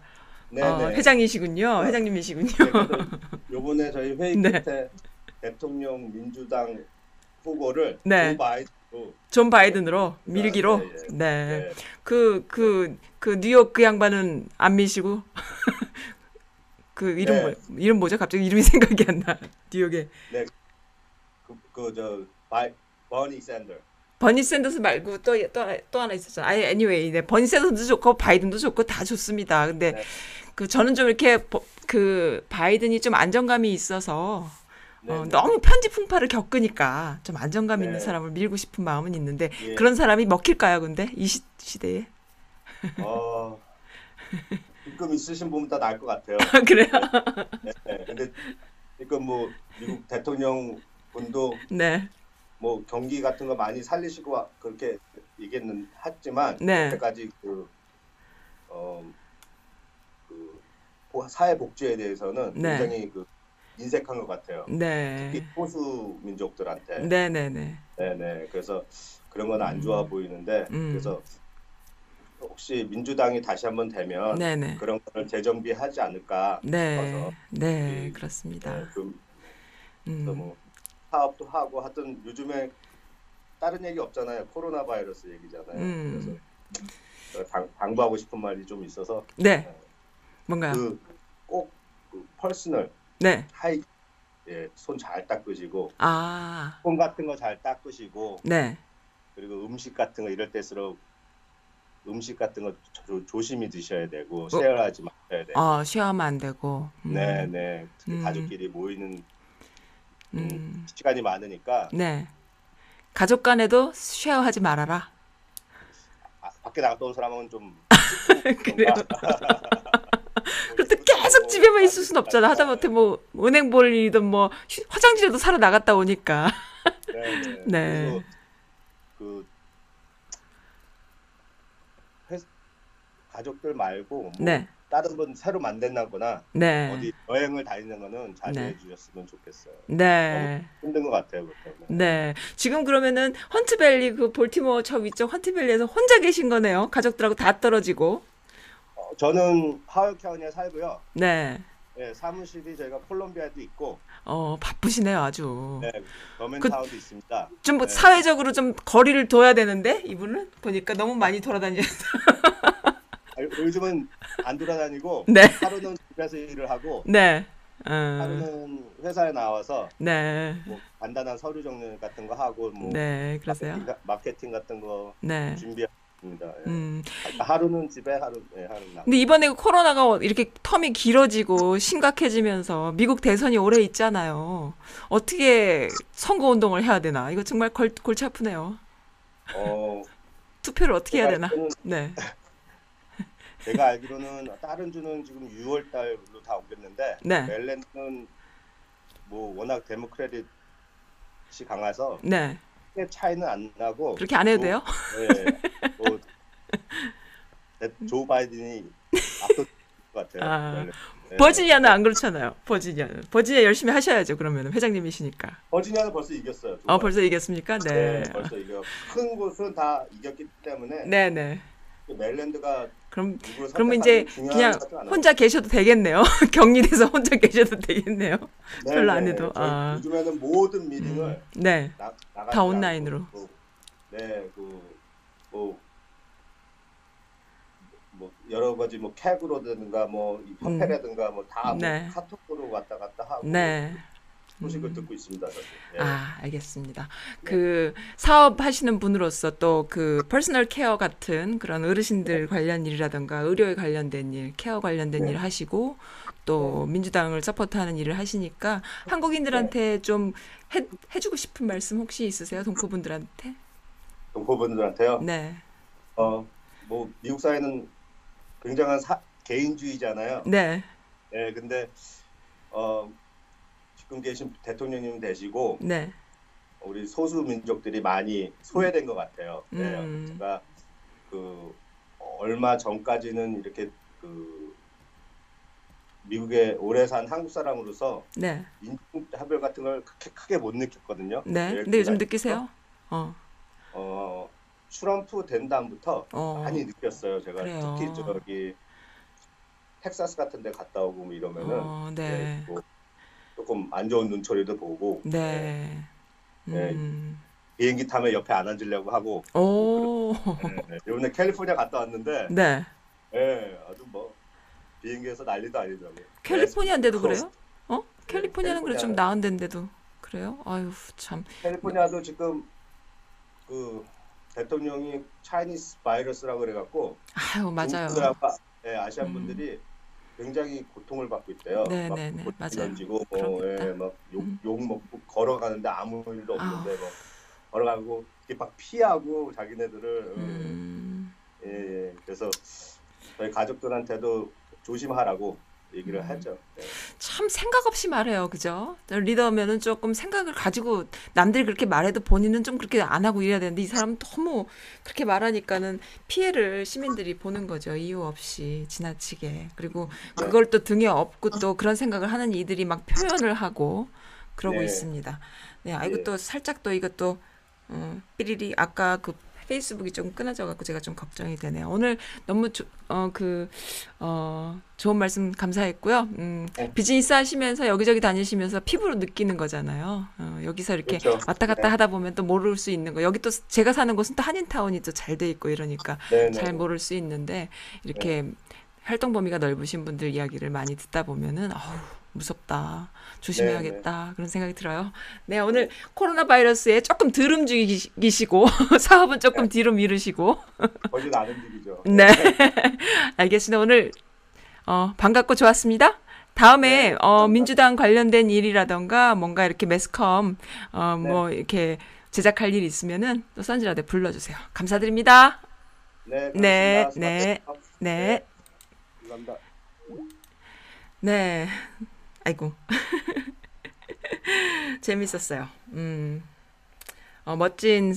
네, 어, 네. 회장이시군요. 네. 회장님이시군요. 네, 요번에 저희 회의 네. 끝에 대통령 민주당 후보를 네. 조 바이든으로 존 바이든으로 밀기로. 네, 네. 네. 네. 그, 그, 그 뉴욕 그 양반은 안 미시고. (laughs) 그 이름 네. 뭐, 이름 뭐죠? 갑자기 이름이 (laughs) 생각이 안 나. 뉴욕에. 그저 바이 버니 샌더. 버니 샌더스 말고 또, 또, 또 하나 있었잖아. 아니, anyway. 네. 버니 샌더스도 좋고, 바이든도 좋고, 다 좋습니다. 근데, 네. 그, 저는 좀 이렇게, 버- 그, 바이든이 좀 안정감이 있어서, 네, 어, 네. 너무 편지 풍파를 겪으니까 좀 안정감 있는 네. 사람을 밀고 싶은 마음은 있는데, 예. 그런 사람이 먹힐까요, 근데? 이 시, 시대에? 어, 입금 있으신 분보다 나을 것 같아요. (laughs) 그래요? 네, 근데 지금 뭐 미국 대통령 분도 네. 뭐 경기 같은 거 많이 살리시고 와- 그렇게 얘기했는 했지만 네. 여태까지 그, 어, 그 보- 사회 복지에 대해서는 네. 굉장히 그 인색한 것 같아요. 네. 특히 소수 민족들한테. 네네네. 네네. 그래서 그런 건 안 좋아 보이는데 음. 그래서 혹시 민주당이 다시 한번 되면 네네. 그런 걸 재정비하지 않을까 네. 싶어서 네, 이- 그렇습니다. 네, 좀 음. 뭐 사업도 하고 하여튼 요즘에 다른 얘기 없잖아요. 코로나 바이러스 얘기잖아요. 음. 그래서 당, 당부하고 싶은 말이 좀 있어서 네. 뭔가요? 그 꼭 그 personal 네. 하이 예, 손 잘 닦으시고 아, 손 같은 거 잘 닦으시고 네. 그리고 음식 같은 거 이럴 때일수록 음식 같은 거 조, 조심히 드셔야 되고 어. 쉐어하지 마셔야 되고 어, share하면 안 되고. 음. 네네 특히 음. 가족끼리 모이는 음. 시간이 많으니까 네. 가족 간에도 쉐어하지 말아라. 아, 밖에 나갔다 온 사람은 좀 (laughs) 그래요. (laughs) 그렇게 계속 집에만 있을 순 없잖아. 하다못해 뭐 은행 볼 일이든 뭐 휴- 화장실에도 사러 나갔다 오니까. 네 네. (laughs) 네. 그리고 그 회, 가족들 말고 뭐 네. 다른 분 새로 만든다거나 네. 어디 여행을 다니는 거는 자제해 네. 주셨으면 좋겠어요. 네. 힘든 것 같아요, 그것 때문에. 네. 지금 그러면은 헌트밸리 그 볼티모어 저 위쪽 헌트밸리에서 혼자 계신 거네요. 가족들하고 다 떨어지고. 어, 저는 하월 카운티에 살고요. 네. 네, 사무실이 저희가 콜롬비아도 있고, 어, 바쁘시네요, 아주. 네, 더맨 그- 타운도 있습니다. 좀뭐 네. 사회적으로 좀 거리를 둬야 되는데 이분은 보니까 너무 많이 돌아다니셔서. (laughs) 아, 요즘은 안 돌아다니고 (laughs) 네. 하루는 집에서 일을 하고 네. 어, 하루는 회사에 나와서 네. 뭐 간단한 서류 정리 같은 거 하고 뭐 네, 그러세요. 마케팅, 가- 마케팅 같은 거 네. 준비합니다. 예. 음. 하루는 집에 하루 예, 하루는 나. 근데 이번에 그 코로나가 이렇게 텀이 길어지고 심각해지면서 미국 대선이 오래 있잖아요. 어떻게 선거 운동을 해야 되나? 이거 정말 골, 골치 아프네요. 어, 투표를 어떻게 해야 되나? 저는 네. (laughs) 제가 알기로는 다른 주는 지금 6월 달로 다 옮겼는데 네. 멜랜드는 뭐 워낙 데모크레틱이 강해서 네. 크게 차이는 안 나고 그렇게 안 해도 조- 돼요? 네. 뭐, 대- 조 바이든이 (laughs) 압도될 것 같아요. 아. 네. 버지니아는 안 그렇잖아요. 버지니아는. 버지니아 열심히 하셔야죠. 그러면 회장님이시니까. 버지니아는 벌써 이겼어요. 조 어, 바이든. 벌써 이겼습니까? 네. 네, 벌써 이겨. 큰 곳은 다 이겼기 때문에 네, 네. 메릴랜드가 그럼 그러면 이제 그냥. 혼자 계셔도 되겠네요. (laughs) 격리돼서 혼자 계셔도 되겠네요. 네, 별로 네, 안 해도. 저희 아. 요즘에는 모든 미팅을 네. 나, 다 온라인으로. 그, 네, 그, 뭐, 뭐 여러 가지 뭐 캡으로든가 뭐이 협회라든가 뭐다 뭐 네. 카톡으로 왔다 갔다 하고 네. 소식을 음. 듣고 있습니다. 네. 아, 알겠습니다. 그 사업 하시는 분으로서 또 그 personal care 같은 그런 어르신들 관련 일이라든가 의료에 관련된 일, 케어 관련된 네. 일 하시고 또 민주당을 서포트하는 일을 하시니까 한국인들한테 좀 해, 해주고 싶은 말씀 혹시 있으세요? 동포분들한테? 동포분들한테요. 네. 어, 뭐 미국 사회는 굉장한 사, 개인주의잖아요. 네. 네, 근데 어, 지금 계신 대통령님 되시고 네. 우리 소수 민족들이 많이 소외된 것 같아요. 네, 음. 제가 그 얼마 전까지는 이렇게 그 미국에 오래 산 한국 사람으로서 네. 인종차별 같은 걸 크게, 크게 못 느꼈거든요. 네. 예, 근데 요즘 그가 느끼세요? 어. 어, 트럼프 된 다음부터 어. 많이 느꼈어요. 제가 그래요. 특히 저기 텍사스 같은 데 갔다 오고 뭐 이러면은 어, 네. 예, 뭐 조금 안 좋은 눈초리도 보고 예, 네. 네. 음. 비행기 타면 옆에 안 앉으려고 하고 오. 네, 네. 이번에 캘리포니아 갔다 왔는데 네. 예, 아주 뭐 비행기에서 난리도 아니더라고요. 캘리포니아인데도 West 그래요? 어? 캘리포니아는 그래 좀. 나은 데인데도 그래요? 아유 참. 캘리포니아도 지금 그 대통령이 차이니스 바이러스라고 그래갖고 아유 맞아요. 중국들하고 예, 아시안 음. 분들이 굉장히 고통을 받고 있대요. 네, 막 네, 네, 못 맞아요. 던지고. 뭐, 예, 막욕 음. 욕 먹고 걸어가는데 아무 일도 없는데 뭐 걸어가고 이렇게 막 피하고 자기네들을 음. 음. 예, 예. 그래서 저희 가족들한테도 조심하라고 얘기를 음. 하죠. 예. 참 생각 없이 말해요, 그죠? 리더면은 조금 생각을 가지고 남들이 그렇게 말해도 본인은 좀 그렇게 안 하고 이래야 되는데 이 사람은 너무 그렇게 말하니까는 피해를 시민들이 보는 거죠, 이유 없이 지나치게. 그리고 그걸 또 등에 업고 또 그런 생각을 하는 이들이 막 표현을 하고 그러고 네. 있습니다. 네, 아이고 네. 또 살짝 또 이것도 어, 삐리리 아까 그 페이스북이 좀 끊어져 갖고 제가 좀 걱정이 되네요. 오늘 너무 어그 어, 좋은 말씀 감사했고요. 음, 네. 비즈니스 하시면서 여기저기 다니시면서 피부로 느끼는 거잖아요. 어, 여기서 이렇게 그렇죠. 왔다 갔다 네. 하다 보면 또 모를 수 있는 거. 여기 또 제가 사는 곳은 또 한인타운이 또 잘 돼 있고 이러니까 네, 네. 잘 모를 수 있는데 이렇게 활동 범위가 넓으신 분들 이야기를 많이 듣다 보면은 어우 무섭다 조심해야겠다 그런 생각이 들어요. 네 오늘 코로나 바이러스에 조금 덜 움직이시고 (laughs) 사업은 조금 뒤로 미루시고 거진 안 움직이죠. (laughs) 네 알겠습니다. 오늘 어, 반갑고 좋았습니다. 다음에 네, 어. 민주당 관련된 일이라던가 뭔가 이렇게 매스컴 어, 네. 뭐 이렇게 제작할 일 있으면은 또 선지라대 불러주세요. 감사드립니다. 네, 네. 네, 네. 감사합니다. 네. 아이고. (laughs) 재밌었어요. 음. 어, 멋진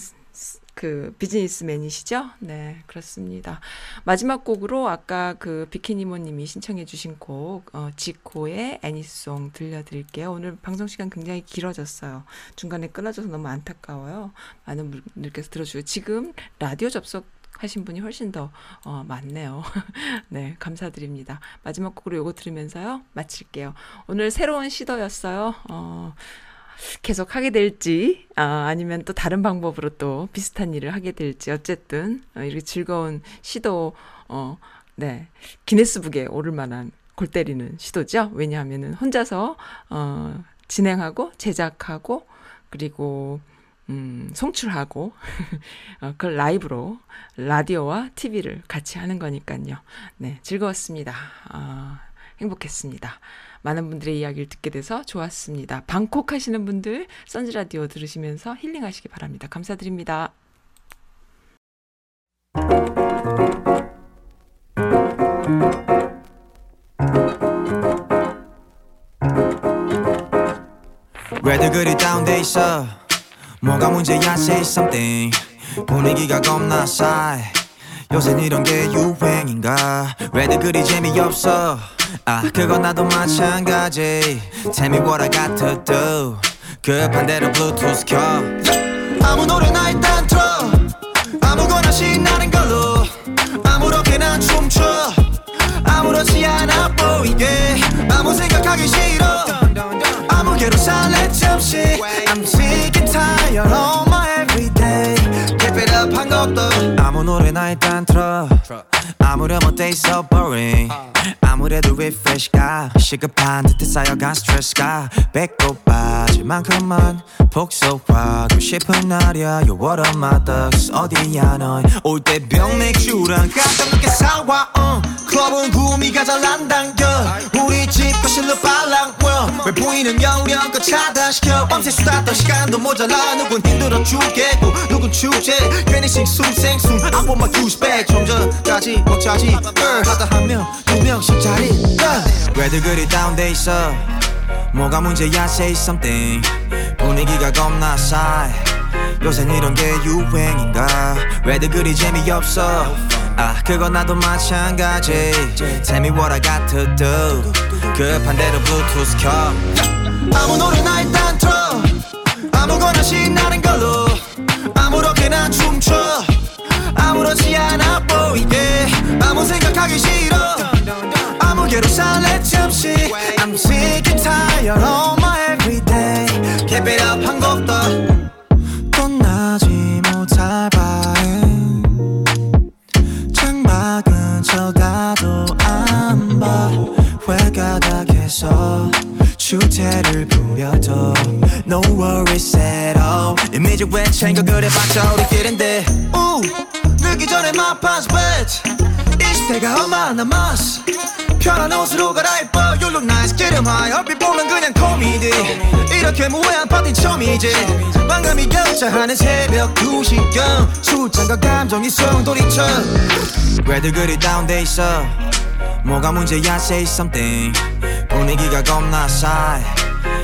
그 비즈니스맨이시죠? 네, 그렇습니다. 마지막 곡으로 아까 그 비키니모님이 신청해주신 곡 어, 지코의 애니송 들려드릴게요. 오늘 방송 시간 굉장히 길어졌어요. 중간에 끊어져서 너무 안타까워요. 많은 분들께서 들어주고 지금 라디오 접속 하신 분이 훨씬 더 어, 많네요. (laughs) 네, 감사드립니다. 마지막 곡으로 요거 들으면서요. 마칠게요. 오늘 새로운 시도였어요. 어, 계속 하게 될지, 아, 아니면 또 다른 방법으로 또 비슷한 일을 하게 될지, 어쨌든, 어, 이렇게 즐거운 시도, 어, 네, 기네스북에 오를 만한 골 때리는 시도죠. 왜냐하면은 혼자서, 어, 진행하고, 제작하고, 그리고, 음, 송출하고, (laughs) 어, 그걸 라이브로, 라디오와 TV를 같이 하는 거니까요. 네, 즐거웠습니다. 아, 행복했습니다. 많은 분들의 이야기를 듣게 돼서 좋았습니다. 방콕 하시는 분들 선즈 라디오 들으시면서 힐링하시기 바랍니다. 감사드립니다. 왜들 그리 다운돼 있어 뭐가 문제야 say something. 분위기가 겁나 싸해. 요새 이런 게 유행인가? 왜들 그리 재미없어? 아 그건 나도 마찬가지. Tell me what I got to do 급한 대로 블루투스 켜. 아무 노래나 일단 틀어. 아무거나 신나는 걸로. 아무렇게나 춤춰. 아무렇지 않아 보이게. 아무 생각하기 싫어 아무개로 살래 잠시 I'm sick and tired of my everyday Keep it up 한 것도 아무 노래나 일단 틀어. 아무렴 어때? So boring. 아무래도 refresh가 시급한 듯해 쌓여간 스트레스가 배꼽 빠질 만큼만 복속하고 싶은 날이야. You what up my ducks 어디야 넌올때 병 맥주랑 깜짝 늦게 사와 uh. 클럽은 구미가 잘 안 당겨. 우리 집 거실로 빨랑 왜 보이는 영령껏 차단시켜. 밤새 수다 떠 시간도 모자라. 누군 힘들어 죽겠고 누군 축제 괜히 식숨생숨 I want my douche back 좀 전까지 먹자지. 하다 한명 두 명씩 자리. 왜들 그리 다운돼 있어? 뭐가 문제야 say something. 분위기가 겁나 싸해. 요새 이런 게 유행인가? 왜들 그리 재미없어? 아 그건 나도 마찬가지. Tell me what I got to do 급한 대로 블루투스 켜. 아무 노래나 일단 틀어. 아무거나 신나는 걸로 아무렇게나 춤춰. 아무렇지 않아 보이게. 아무 생각하기 싫어 왜 챙겨 그래봤자 우리끼린데? 우 늦기 전에 my pants bitch 이 시대가 얼마 남았어 편한 옷으로 갈아입어. You look nice 기름하여. 얼핏 보면 그냥 코미디. 이렇게 무해한 파티 처음이지. 방감이 격차하는 새벽 2시경. 술잔과 감정이 소용돌이쳐. 왜들 그리 다운돼 있어? 뭐가 문제야 say something. 분위기가 겁나 싸해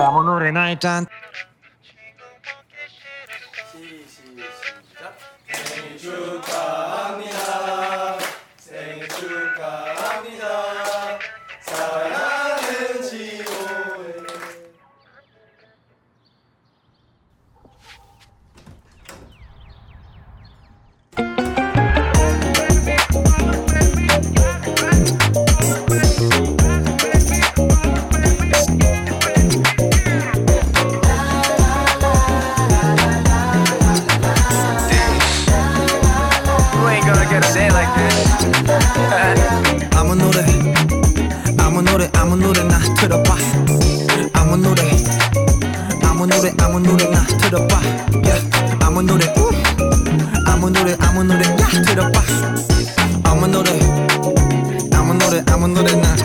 것도 아무 노래나 일단 아 노래 아무 노래나 틀어봐. 아무 노래 아무 노래 아무 노래나 틀어봐. Yeah. 아무 노래 우. 아무 노래 아무 노래 야 틀어봐. 아무 노래 아무 노래 아무 노래나